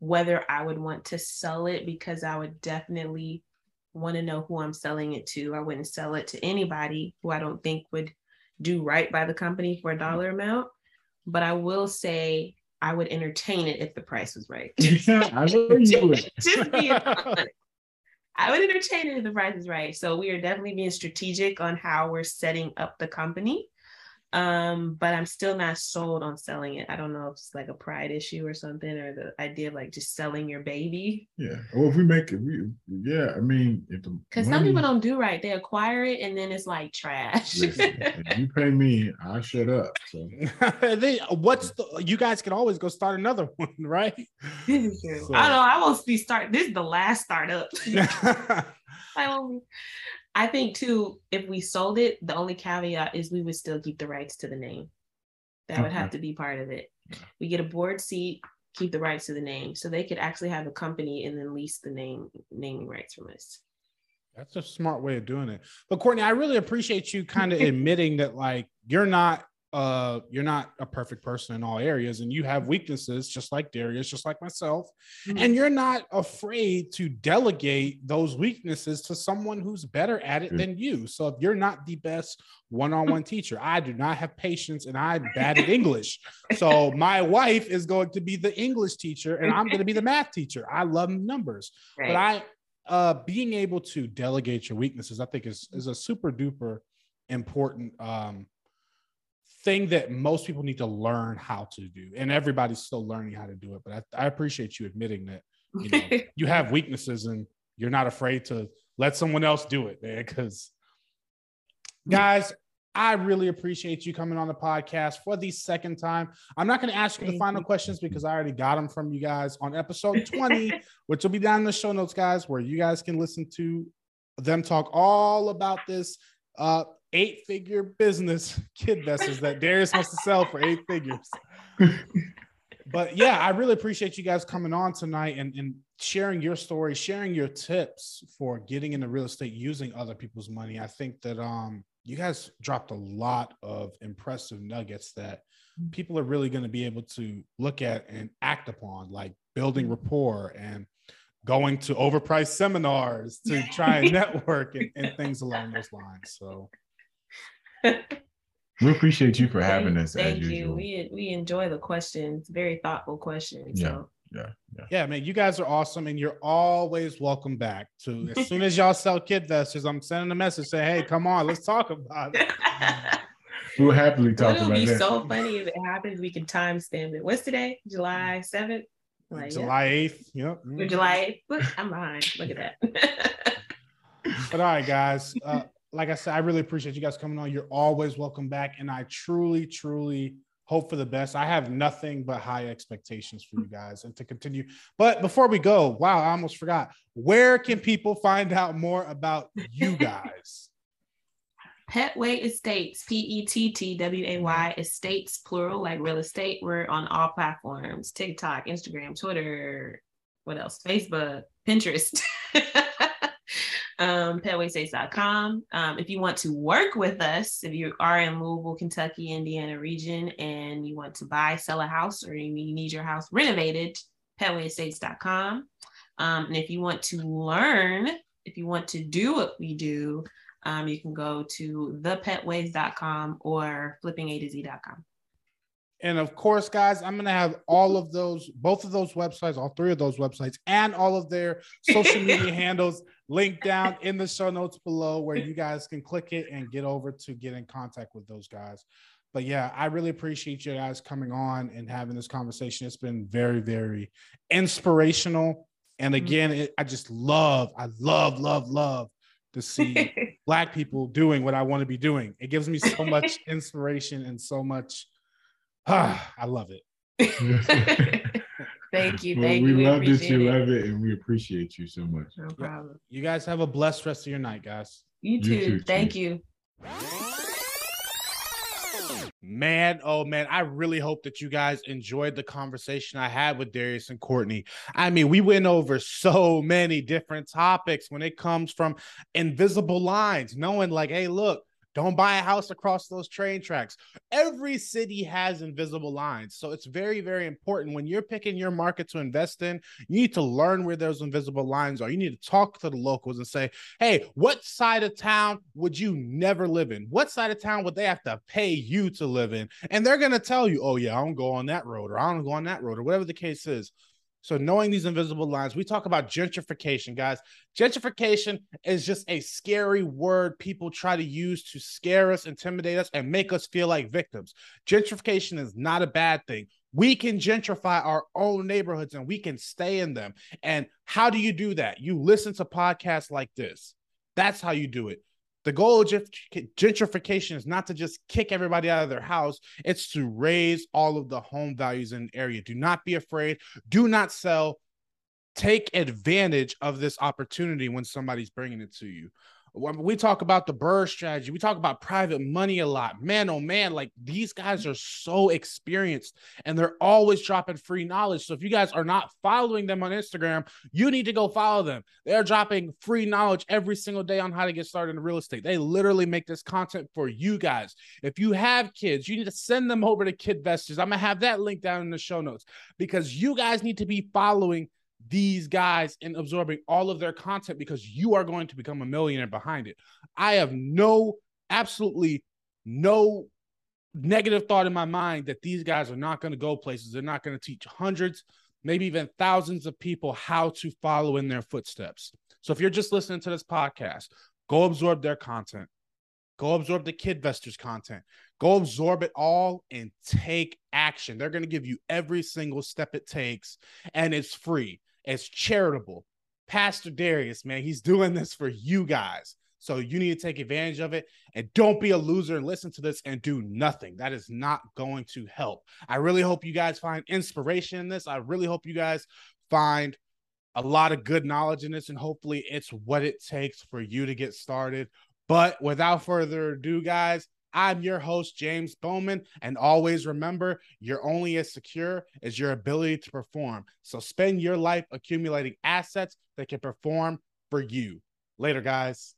whether I would want to sell it because I would definitely want to know who I'm selling it to. I wouldn't sell it to anybody who I don't think would do right by the company for a dollar amount. But I will say I would entertain it if the price was right. *laughs* I would. *laughs* *laughs* Just being honest. I would entertain it if the price is right. So we are definitely being strategic on how we're setting up the company. Um, but I'm still not sold on selling it. I don't know if it's like a pride issue or something, or the idea of like just selling your baby. Yeah. Well, if we make it, we, yeah. I mean, if because some people don't do right, they acquire it and then it's like trash. listen, if you pay me, I shut up. So. *laughs* they, what's the? You guys can always go start another *laughs* one, right? so. I don't know. I won't be start. This is the last startup. *laughs* I won't. I think too, if we sold it, the only caveat is we would still keep the rights to the name. That would have to be part of it. We get a board seat, keep the rights to the name, so they could actually have a company and then lease the name naming rights from us. That's a smart way of doing it. But Courtney, I really appreciate you kind of *laughs* admitting that like you're not uh you're not a perfect person in all areas and you have weaknesses just like Darius just like myself mm-hmm. and you're not afraid to delegate those weaknesses to someone who's better at it mm-hmm. than you so if you're not the best one-on-one teacher I do not have patience and I'm bad at English so my wife is going to be the English teacher and I'm going to be the math teacher I love numbers right. but I uh being able to delegate your weaknesses I think is is a super duper important um thing that most people need to learn how to do and everybody's still learning how to do it but i, I appreciate you admitting that you know *laughs* you have weaknesses and you're not afraid to let someone else do it man because guys i really appreciate you coming on the podcast for the second time. I'm not going to ask you the final questions because i already got them from you guys on episode 20 *laughs* which will be down in the show notes guys where you guys can listen to them talk all about this uh, eight figure business *laughs* kid Kidvestors that Darius wants to sell for eight figures. but yeah, I really appreciate you guys coming on tonight and, and sharing your story, sharing your tips for getting into real estate using other people's money. I think that um you guys dropped a lot of impressive nuggets that people are really going to be able to look at and act upon, like building rapport and going to overpriced seminars to try and *laughs* network and, and things along those lines. So we appreciate you for having us. Thank you. Usual. We we enjoy the questions. Very thoughtful questions. Yeah. So. Yeah, yeah, yeah, man. You guys are awesome, and you're always welcome back. To as soon as y'all sell Kidvestors, I'm sending a message saying, "Hey, come on, let's talk about it." *laughs* we'll happily talk It'll about it. It'll be so funny if it happens. We can timestamp it. What's today? July seventh. Like, July eighth. Yep. July eighth. Look, I'm behind. Look at that. but all right, guys. Uh, *laughs* like I said, I really appreciate you guys coming on. You're always welcome back. And I truly, truly hope for the best. I have nothing but high expectations for you guys and to continue. But before we go, wow, I almost forgot. Where can people find out more about you *laughs* guys? Pettway Estates, P E T T W A Y Estates, plural, like real estate. We're on all platforms TikTok, Instagram, Twitter, what else? Facebook, Pinterest. *laughs* um. Um, if you want to work with us, if you are in Louisville, Kentucky, Indiana region, and you want to buy, sell a house, or you need your house renovated, pettwayestates.com. Um, and if you want to learn, if you want to do what we do, um, you can go to thepettways.com or flippinga to And of course, guys, I'm going to have all of those, both of those websites, all three of those websites, and all of their social *laughs* media handles linked down in the show notes below where you guys can click it and get over to get in contact with those guys. But yeah, I really appreciate you guys coming on and having this conversation. It's been very, very inspirational. And mm-hmm. again, it, I just love, I love, love, love to see *laughs* black people doing what I want to be doing. It gives me so much *laughs* inspiration and so much. Ah, *sighs* I love it. *laughs* thank you. Well, thank we you. We love that you love it and we appreciate you so much. No problem. You guys have a blessed rest of your night, guys. You too. You too thank too. you. Man, oh man, I really hope that you guys enjoyed the conversation I had with Darius and Courtney. I mean, we went over so many different topics when it comes from invisible lines, knowing like, hey, look, don't buy a house across those train tracks. Every city has invisible lines. So it's very, very important when you're picking your market to invest in, you need to learn where those invisible lines are. You need to talk to the locals and say, hey, what side of town would you never live in? What side of town would they have to pay you to live in? And they're going to tell you, oh, yeah, I don't go on that road or I don't go on that road or whatever the case is. So knowing these invisible lines, we talk about gentrification, guys. Gentrification is just a scary word people try to use to scare us, intimidate us, and make us feel like victims. Gentrification is not a bad thing. We can gentrify our own neighborhoods and we can stay in them. And how do you do that? You listen to podcasts like this. That's how you do it. The goal of gentrification is not to just kick everybody out of their house, it's to raise all of the home values in the area. Do not be afraid. Do not sell. Take advantage of this opportunity when somebody's bringing it to you we talk about the BRRRR strategy, we talk about private money a lot. Man, oh man, like these guys are so experienced and they're always dropping free knowledge. So if you guys are not following them on Instagram, you need to go follow them. They're dropping free knowledge every single day on how to get started in real estate. They literally make this content for you guys. If you have kids, you need to send them over to KidVestors. I'm gonna have that link down in the show notes because you guys need to be following these guys and absorbing all of their content because you are going to become a millionaire behind it. I have no, absolutely no negative thought in my mind that these guys are not going to go places. They're not going to teach hundreds, maybe even thousands of people how to follow in their footsteps. So if you're just listening to this podcast, go absorb their content. Go absorb the KidVestors content. Go absorb it all and take action. They're going to give you every single step it takes, and it's free it's charitable. Pastor Darius, man, he's doing this for you guys. So you need to take advantage of it and don't be a loser and listen to this and do nothing. That is not going to help. I really hope you guys find inspiration in this. I really hope you guys find a lot of good knowledge in this and hopefully it's what it takes for you to get started. But without further ado, guys, I'm your host, James Bowman. And always remember, you're only as secure as your ability to perform. So spend your life accumulating assets that can perform for you. Later, guys.